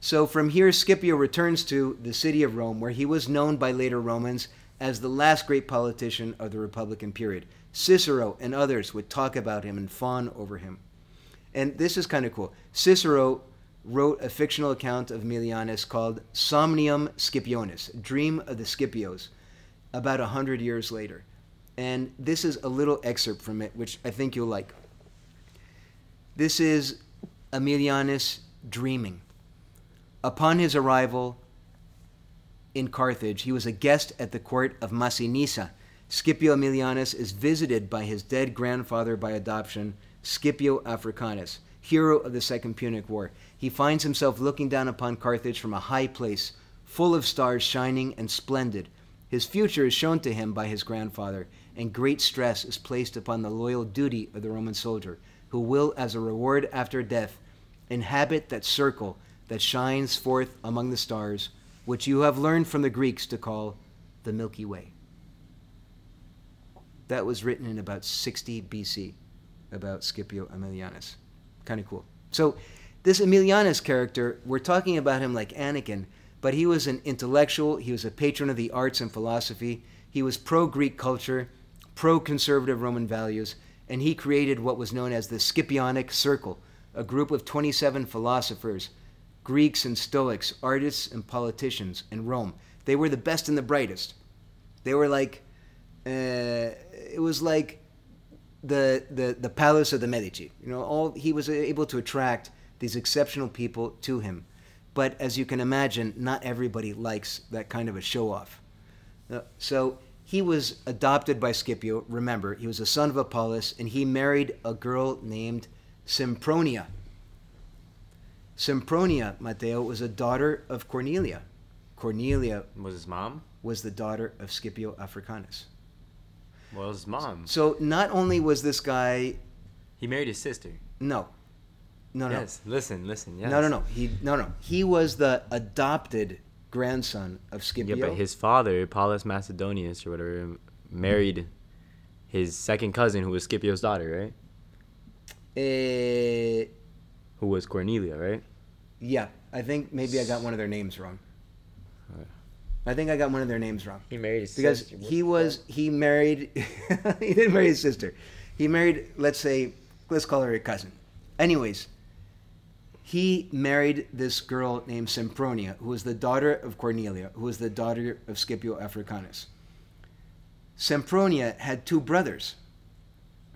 So from here, Scipio returns to the city of Rome, where he was known by later Romans as the last great politician of the Republican period. Cicero and others would talk about him and fawn over him. And this is kind of cool. Cicero wrote a fictional account of Aemilianus called Somnium Scipionis, Dream of the Scipios, about a hundred years later. And this is a little excerpt from it, which I think you'll like. This is Aemilianus dreaming. Upon his arrival in Carthage, he was a guest at the court of Massinissa, Scipio Aemilianus is visited by his dead grandfather by adoption, Scipio Africanus, hero of the Second Punic War. He finds himself looking down upon Carthage from a high place, full of stars shining and splendid. His future is shown to him by his grandfather, and great stress is placed upon the loyal duty of the Roman soldier, who will, as a reward after death, inhabit that circle that shines forth among the stars, which you have learned from the Greeks to call the Milky Way. That was written in about 60 BC about Scipio Aemilianus. Kind of cool. So, this Aemilianus character, we're talking about him like Anakin, but he was an intellectual, he was a patron of the arts and philosophy, he was pro Greek culture, pro conservative Roman values, and he created what was known as the Scipionic Circle, a group of 27 philosophers, Greeks and Stoics, artists and politicians in Rome. They were the best and the brightest. They were like, uh, it was like the, the, the palace of the Medici. You know, all he was able to attract these exceptional people to him. But as you can imagine, not everybody likes that kind of a show off. Uh, so he was adopted by Scipio. Remember, he was a son of Apollos, and he married a girl named Sempronia. Sempronia, Matteo, was a daughter of Cornelia. Cornelia Was his mom? was the daughter of Scipio Africanus. Well, his mom. So not only was this guy He married his sister. no, no, no, Yes. Listen, listen. Yes. no, no, no. He no, no. He was the adopted grandson of Scipio. Yeah, but his father, Paulus Macedonius or whatever, married his second cousin, who was Scipio's daughter, right? Eh, Who was Cornelia, right? Yeah, I think maybe I got one of their names wrong. I think I got one of their names wrong. He married his sister. because he was he married he didn't marry his sister. He married let's say let's call her a cousin. Anyways he married this girl named sempronia who was the daughter of cornelia who was the daughter of scipio africanus. Sempronia had two brothers.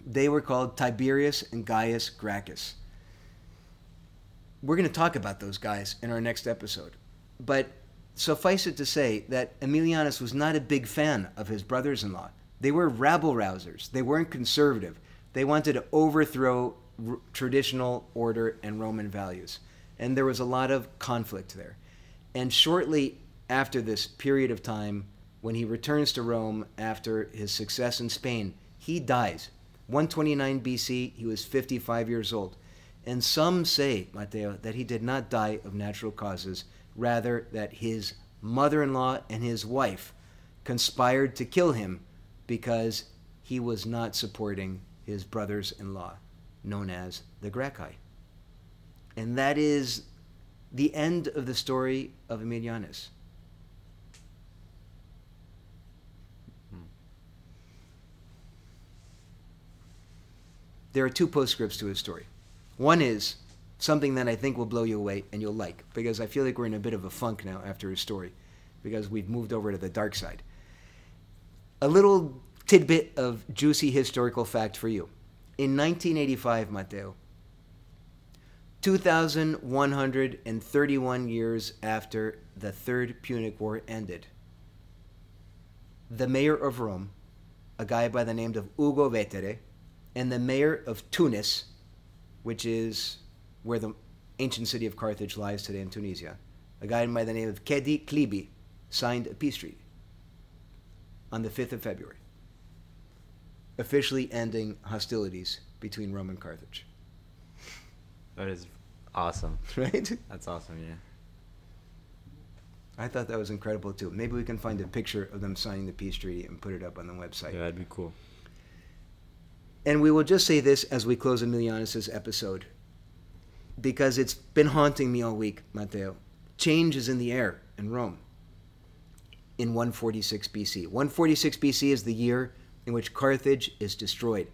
They were called tiberius and gaius gracchus we're going to talk about those guys in our next episode but suffice it to say that Aemilianus was not a big fan of his brothers in law. They were rabble rousers, they weren't conservative. They wanted to overthrow r- traditional order and Roman values. And there was a lot of conflict there. And shortly after this period of time, when he returns to Rome after his success in Spain, he dies. 129 BC, he was 55 years old. And some say, Matteo, that he did not die of natural causes, rather, that his mother in law and his wife conspired to kill him because he was not supporting his brothers in law, known as the Gracchi. And that is the end of the story of Aemilianus. There are two postscripts to his story. One is something that I think will blow you away and you'll like, because I feel like we're in a bit of a funk now after his story, because we've moved over to the dark side. A little tidbit of juicy historical fact for you. In 1985, Matteo, 2,131 years after the Third Punic War ended, the mayor of Rome, a guy by the name of Ugo Vetere, and the mayor of Tunis, which is where the ancient city of Carthage lies today in Tunisia, a guy by the name of Kedi Klibi, signed a peace treaty on the 5th of February, officially ending hostilities between Rome and Carthage. That is awesome. Right? That's awesome, yeah. I thought that was incredible too. Maybe we can find a picture of them signing the peace treaty and put it up on the website. Yeah, that'd be cool. And we will just say this as we close Aemilianus's episode, because it's been haunting me all week, Matteo. Change is in the air in Rome in 146 BC. 146 BC is the year in which Carthage is destroyed.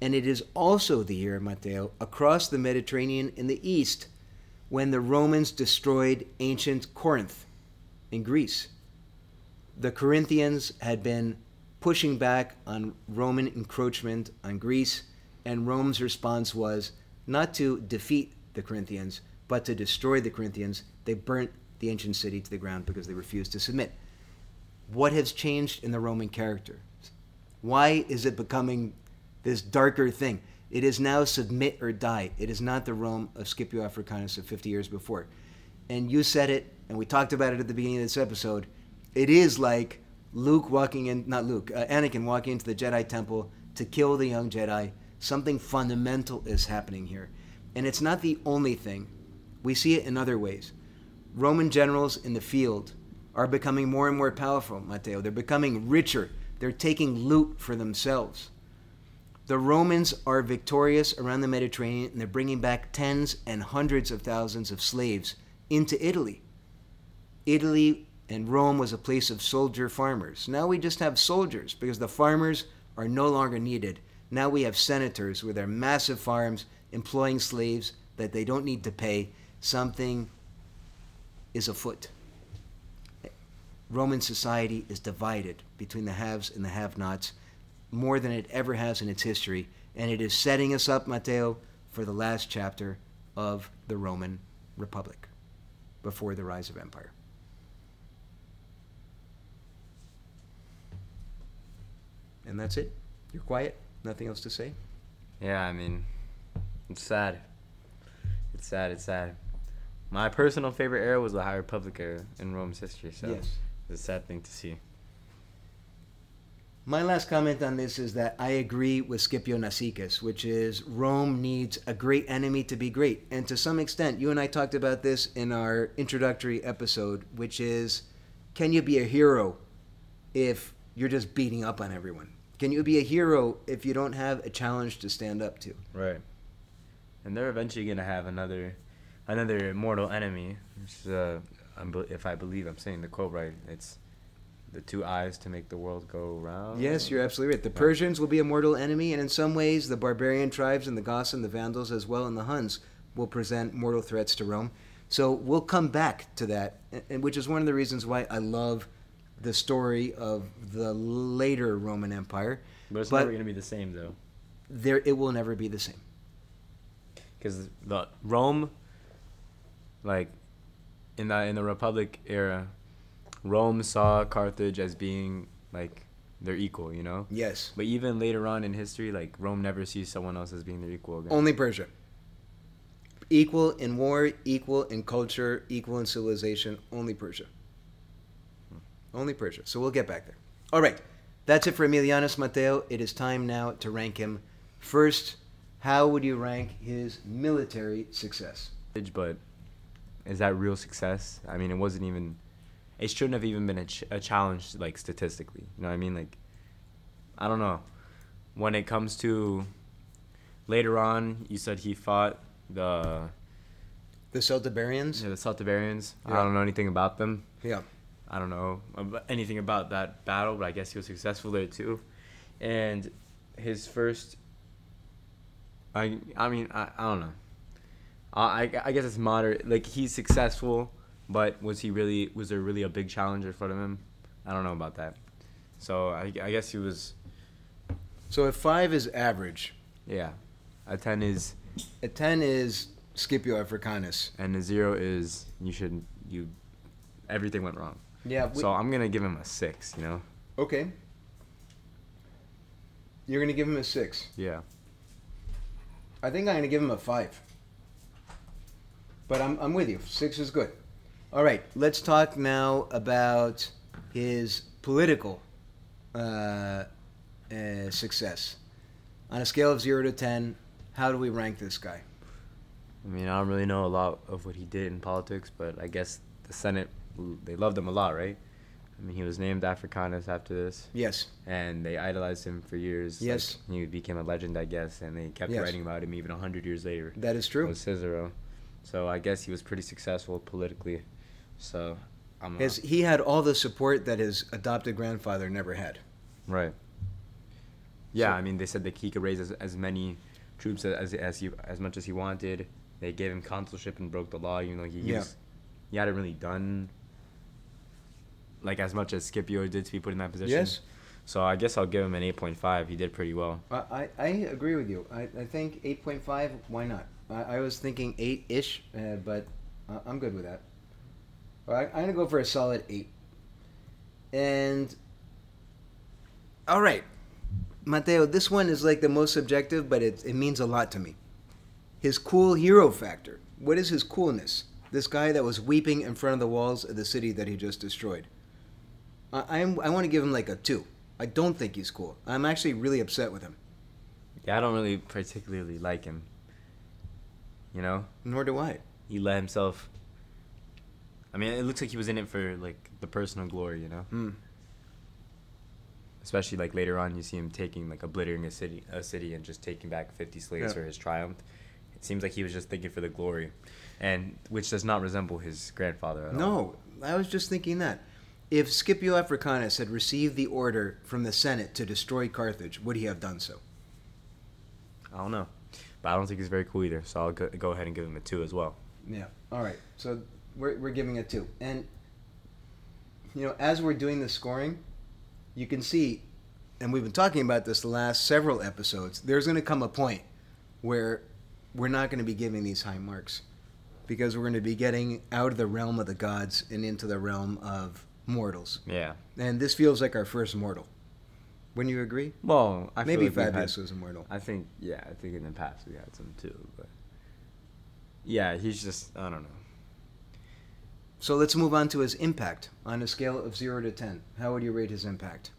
And it is also the year, Matteo, across the Mediterranean in the east, when the Romans destroyed ancient Corinth in Greece. The Corinthians had been pushing back on Roman encroachment on Greece, and Rome's response was not to defeat the Corinthians, but to destroy the Corinthians. They burnt the ancient city to the ground because they refused to submit. What has changed in the Roman character? Why is it becoming this darker thing? It is now submit or die. It is not the Rome of Scipio Africanus of 50 years before. And you said it, and we talked about it at the beginning of this episode. It is like Luke walking in, not Luke, uh, Anakin walking into the Jedi Temple to kill the young Jedi. Something fundamental is happening here. And it's not the only thing. We see it in other ways. Roman generals in the field are becoming more and more powerful, Matteo. They're becoming richer. They're taking loot for themselves. The Romans are victorious around the Mediterranean and they're bringing back tens and hundreds of thousands of slaves into Italy. Italy and Rome was a place of soldier farmers. Now we just have soldiers because the farmers are no longer needed. Now we have senators with their massive farms employing slaves that they don't need to pay. Something is afoot. Roman society is divided between the haves and the have nots more than it ever has in its history, and it is setting us up, Matteo, for the last chapter of the Roman Republic before the rise of empire. And that's it. You're quiet. Nothing else to say. Yeah, I mean, it's sad. It's sad. It's sad. My personal favorite era was the High Republic era in Rome's history. So Yes. it's a sad thing to see. My last comment on this is that I agree with Scipio Nasica's, which is Rome needs a great enemy to be great. And to some extent, you and I talked about this in our introductory episode, which is can you be a hero if you're just beating up on everyone? Can you be a hero if you don't have a challenge to stand up to? Right. And they're eventually gonna have another, another mortal enemy. Which uh, if I believe I'm saying the quote right, it's the two eyes to make the world go round. Yes, you're absolutely right. The Persians will be a mortal enemy, and in some ways, the barbarian tribes and the Goths and the Vandals, as well, and the Huns, will present mortal threats to Rome. So we'll come back to that, and which is one of the reasons why I love the story of the later Roman Empire. But it's But- never gonna be the same though, There, it will never be the same. because the Rome, like, in the in the Republic era, Rome saw Carthage as being like their equal, you know. Yes, But even later on in history, like Rome never sees someone else as being their equal again. only Persia. Equal in war, equal in culture, equal in civilization. Only Persia. Only Persia. So we'll get back there. All right. That's it for Aemilianus Matteo. It is time now to rank him. First, how would you rank his military success? but is that real success? I mean, it wasn't even. It shouldn't have even been a, ch- a challenge, like statistically. You know what I mean? Like, I don't know. When it comes to later on, you said he fought the The Celtiberians? yeah, the Celtiberians. I don't know anything about them. Yeah. I don't know anything about that battle, but I guess he was successful there too. And his first, I I mean I, I don't know. I I- guess it's moderate. Like he's successful, but was he really? Was there really a big challenge in front of him? I don't know about that. So I, I guess he was. So a five is average, Yeah, a ten is a 10 is Scipio Africanus. and a zero is you should you. Everything went wrong. Yeah. So I'm gonna give him a six. You know. okay. You're going to give him a six. Yeah. I think I'm going to give him a five. But I'm, I'm with you. Six is good. All right, let's talk now about his political uh, uh, success. On a scale of zero to ten, how do we rank this guy? I mean, I don't really know a lot of what he did in politics, but I guess the Senate, they loved him a lot, right? I mean, he was named Africanus after this, Yes. and they idolized him for years. like, Yes. he became a legend, I guess, and they kept Yes. writing about him even 100 years later. That is true. was Cicero. So I guess he was pretty successful politically. So I'm His, he had all the support that his adopted grandfather never had. right. Yeah, So- I mean, they said that he could raise as, as many troops as as he, as much as he wanted. They gave him consulship and broke the law, even though he Yeah. was, he hadn't really done like as much as Scipio did to be put in that position. Yes. So I guess I'll give him an 8.5. He did pretty well. I, I, agree with you. I, I think 8.5, why not? I, I was thinking 8 ish, uh, but I'm good with that. All right, I'm going to go for a solid 8. And, all right, Matteo, this one is like the most subjective, but it, it means a lot to me. His cool hero factor. What is his coolness? This guy that was weeping in front of the walls of the city that he just destroyed. I, I'm, I want to give him like a two. I don't think he's cool. I'm actually really upset with him. Yeah, I don't really particularly like him. You know, Nor do I. he let himself. I mean, it looks like he was in it for like the personal glory, you know. Mm. Especially like later on, you see him taking like obliterating a city, a city, and just taking back fifty slaves Yeah. for his triumph. It seems like he was just thinking for the glory, and which does not resemble his grandfather at all. No, I was just thinking that. If Scipio Africanus had received the order from the Senate to destroy Carthage, would he have done so? I don't know, but I don't think he's very cool either. So I'll go, ahead and give him a two as well. Yeah. All right. So we're, we're giving a two. And, you know, as we're doing the scoring, you can see, and we've been talking about this the last several episodes, there's going to come a point where we're not going to be giving these high marks because we're going to be getting out of the realm of the gods and into the realm of mortals. Yeah. And this feels like our first mortal. Wouldn't you agree? Well, I Maybe like Fabius was immortal. I think yeah, I think in the past we had some too, but yeah, he's just I don't know. So let's move on to his impact on a scale of 0 to 10. How would you rate his impact?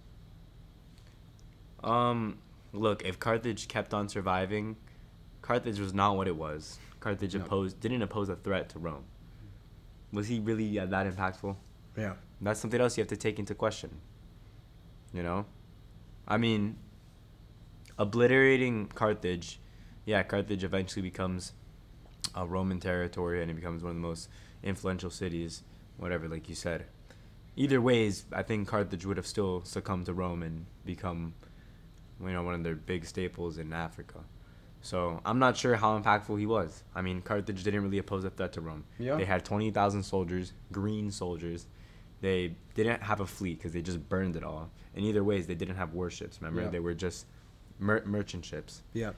Um, look, if Carthage kept on surviving, Carthage was not what it was. Carthage No. opposed didn't oppose a threat to Rome. Was he really uh, that impactful? Yeah. That's something else you have to take into question. You know, I mean, obliterating Carthage, yeah, Carthage eventually becomes a Roman territory and it becomes one of the most influential cities, whatever, like you said. Either ways, I think Carthage would have still succumbed to Rome and become, you know, one of their big staples in Africa. So I'm not sure how impactful he was. I mean, Carthage didn't really oppose a threat to Rome. Yeah. They had 20,000 soldiers, green soldiers. They didn't have a fleet because they just burned it all. In either ways, they didn't have warships. Remember, Yeah. they were just mer- merchant ships. Yeah.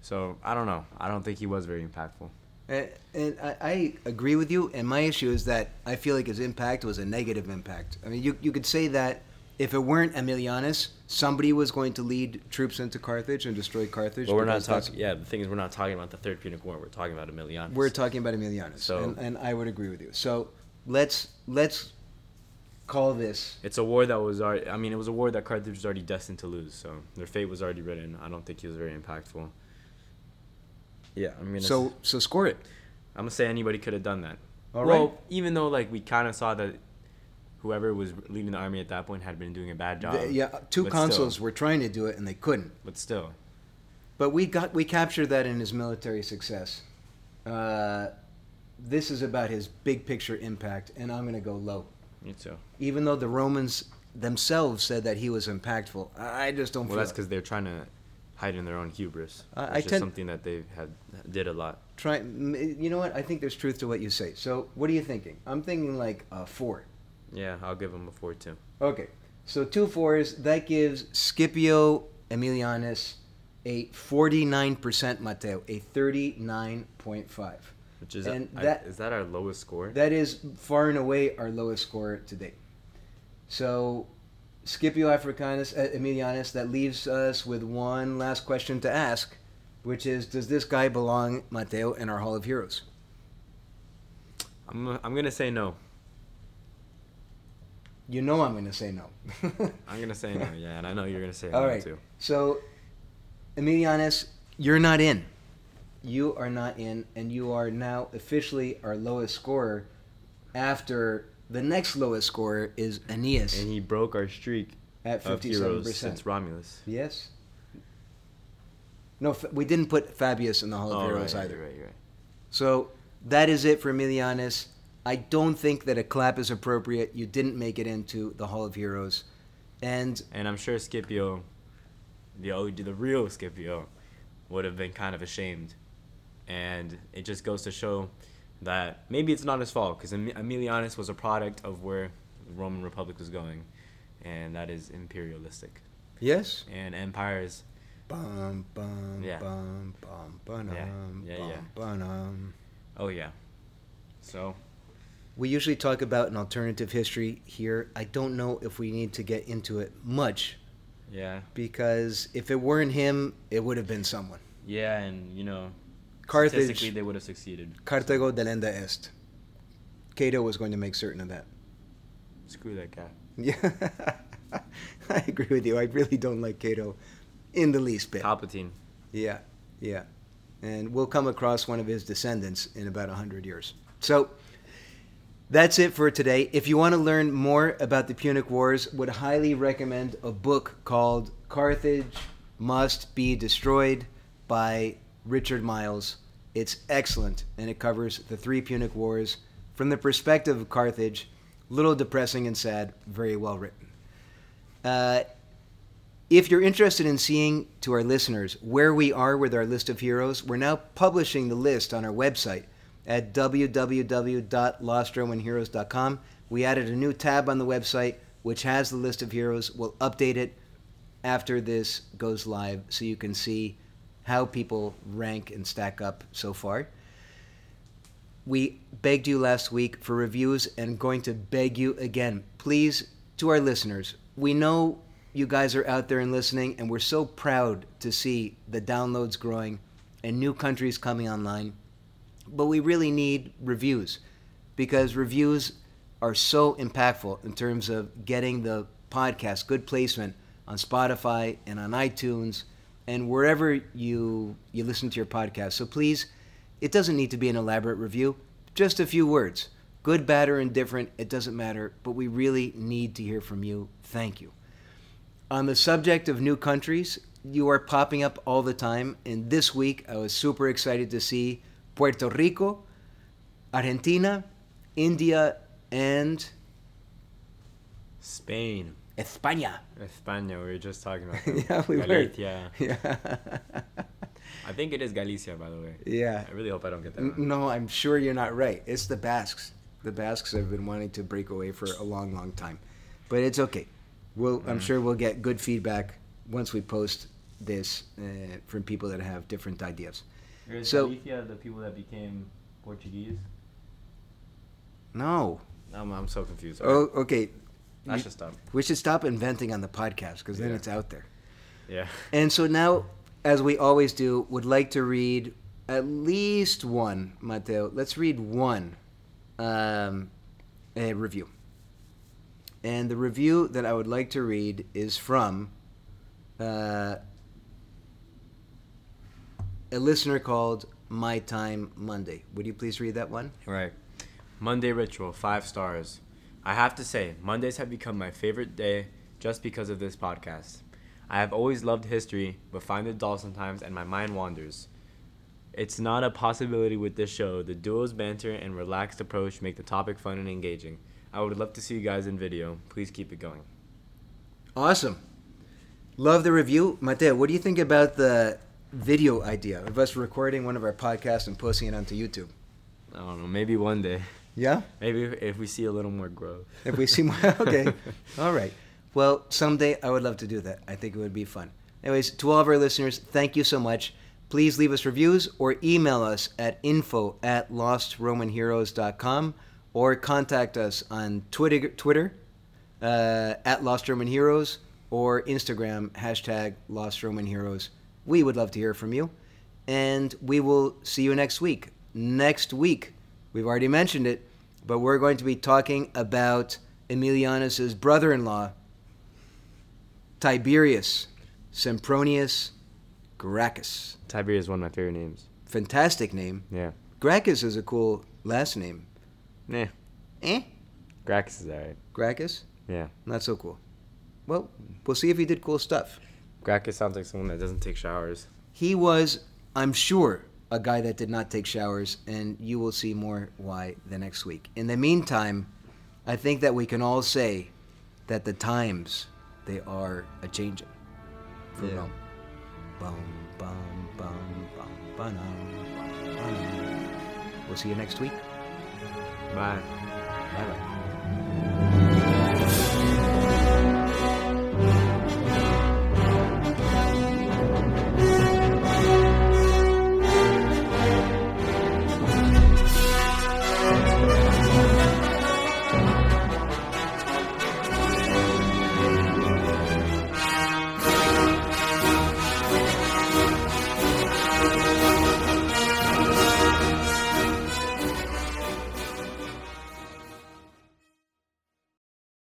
So I don't know. I don't think he was very impactful. And, and I, I agree with you. And my issue is that I feel like his impact was a negative impact. I mean, you, you could say that if it weren't Aemilianus, somebody was going to lead troops into Carthage and destroy Carthage. But we're not talking. Yeah, the thing is, we're not talking about the Third Punic War. We're talking about Aemilianus. We're talking about Aemilianus, So- and, and I would agree with you. So let's let's call this. It's a war that was already. I mean, it was a war that Carthage was already destined to lose. So their fate was already written. I don't think he was very impactful. Yeah, I'm gonna. So so score it. I'm gonna say anybody could have done that. All well, right. even though like we kind of saw that whoever was leading the army at that point had been doing a bad job. The- yeah, two consuls Still, were trying to do it and they couldn't. but still, But we got we captured that in his military success. Uh, this is about his big picture impact, and I'm going to go low. Me too. Even though the Romans themselves said that he was impactful, I I just don't Well, feel. that's because they're trying to hide in their own hubris. I- I which is tend- something that they had did a lot. Try, m- you know what? I think there's truth to what you say. So, what are you thinking? I'm thinking like a four. Yeah, I'll give him a four too. Okay, so two fours. That gives Scipio Aemilianus a 49% Matteo, a 39.5. Which is And I- that- is that our lowest score? That is far and away our lowest score to date. So, Scipio Africanus, uh, Aemilianus, that leaves us with one last question to ask, which is Does this guy belong, Matteo, in our Hall of Heroes? I'm I'm gonna say no. You know I'm going to say no. I'm gonna say no. Yeah, and I know you're gonna say All no right. too. So, Aemilianus, you're not in. You are not in, and you are now officially our lowest scorer after the next lowest scorer is Aeneas And he broke our streak at of heroes 57%. since Romulus. Yes. No, we didn't put Fabius in the Hall of Oh, Heroes right, either. Right, right. So that is it for Aemilianus. I don't think that a clap is appropriate. You didn't make it into the Hall of Heroes. And And I'm sure Scipio, the the real Scipio, would have been kind of ashamed. And it just goes to show that maybe it's not his fault because Aemilianus was a product of where the Roman Republic was going, and that is imperialistic. yes. And empires, Bum, bum, Yeah. bum, bum, ba-dum, Yeah. Yeah, bum, yeah. ba-dum. oh yeah. So We usually talk about an alternative history here. I don't know if we need to get into it much, Yeah. because if it weren't him, it would have been someone. Yeah, and you know, Carthage, statistically they would have succeeded. Carthago delenda est. Cato was going to make certain of that. Screw that guy. Yeah, I agree with you. I really don't like Cato in the least bit. Palpatine. Yeah, yeah. And we'll come across one of his descendants in about 100 years. So that's it for today. If you want to learn more about the Punic Wars, would highly recommend a book called Carthage Must Be Destroyed by Richard Miles. It's excellent and it covers the three Punic Wars from the perspective of Carthage. Little depressing and sad, very well written. Uh, if you're interested in seeing to our listeners where we are with our list of heroes, we're now publishing the list on our website at www.lostromanheroes.com. We added a new tab on the website which has the list of heroes. We'll update it after this goes live so you can see how people rank and stack up so far. We begged you last week for reviews and going to beg you again. Please, to our listeners, we know you guys are out there and listening, and we're so proud to see the downloads growing and new countries coming online. But we really need reviews because reviews are so impactful in terms of getting the podcast good placement on Spotify and on iTunes and wherever you you listen to your podcast. So please, it doesn't need to be an elaborate review, just a few words. Good, bad, or indifferent, it doesn't matter, but we really need to hear from you. Thank you. On the subject of new countries, you are popping up all the time. And this week, I was super excited to see Puerto Rico, Argentina, India, and Spain. España. España, we were just talking about. yeah, we were. Galicia. Yeah. I think it is Galicia, by the way. yeah. I really hope I don't get that N- wrong. No, I'm sure you're not right. It's the Basques. The Basques have been wanting to break away for a long, long time, but it's okay. We'll, I'm Mm. sure we'll get good feedback once we post this uh, from people that have different ideas. Is So- Galicia the people that became Portuguese? No. I'm, I'm so confused. Oh, okay. I You- should stop. we should stop inventing on the podcast because then Yeah. it's out there. Yeah. And so now, as we always do, would like to read at least one, Matteo. Let's read one um, a review. And the review that I would like to read is from uh, a listener called My Time Monday. Would you please read that one? Right. Monday ritual, five stars. I have to say, Mondays have become my favorite day just because of this podcast. I have always loved history, but find it dull sometimes and my mind wanders. It's not a possibility with this show. The duo's banter and relaxed approach make the topic fun and engaging. I would love to see you guys in video. Please keep it going. Awesome. Love the review. Matteo, what do you think about the video idea of us recording one of our podcasts and posting it onto YouTube? I don't know, maybe one day. Yeah? Maybe if we see a little more growth. If we see more, okay, all right. Well, someday I would love to do that. I think it would be fun. Anyways, to all of our listeners, thank you so much. Please leave us reviews or email us at info at lostromanheroes.com or contact us on Twitter, Twitter uh, at Lost Roman Heroes or Instagram hashtag Lost Roman Heroes. We would love to hear from you, and we will see you next week. Next week, we've already mentioned it, but we're going to be talking about Aemilianus's brother-in-law, Tiberius Sempronius Gracchus. Tiberius is one of my favorite names. Fantastic name. Yeah. Gracchus is a cool last name. Nah. Eh? Gracchus is alright. Gracchus? Yeah. Not so cool. Well, we'll see if he did cool stuff. Gracchus sounds like someone that doesn't take showers. He was, I'm sure, a guy that did not take showers, and you will see more why the next week. In the meantime, I think that we can all say that the times they are a changing for Yeah. Rome. Bum bum bum bum bum bum. We'll see you next week. Bye. Bye bye.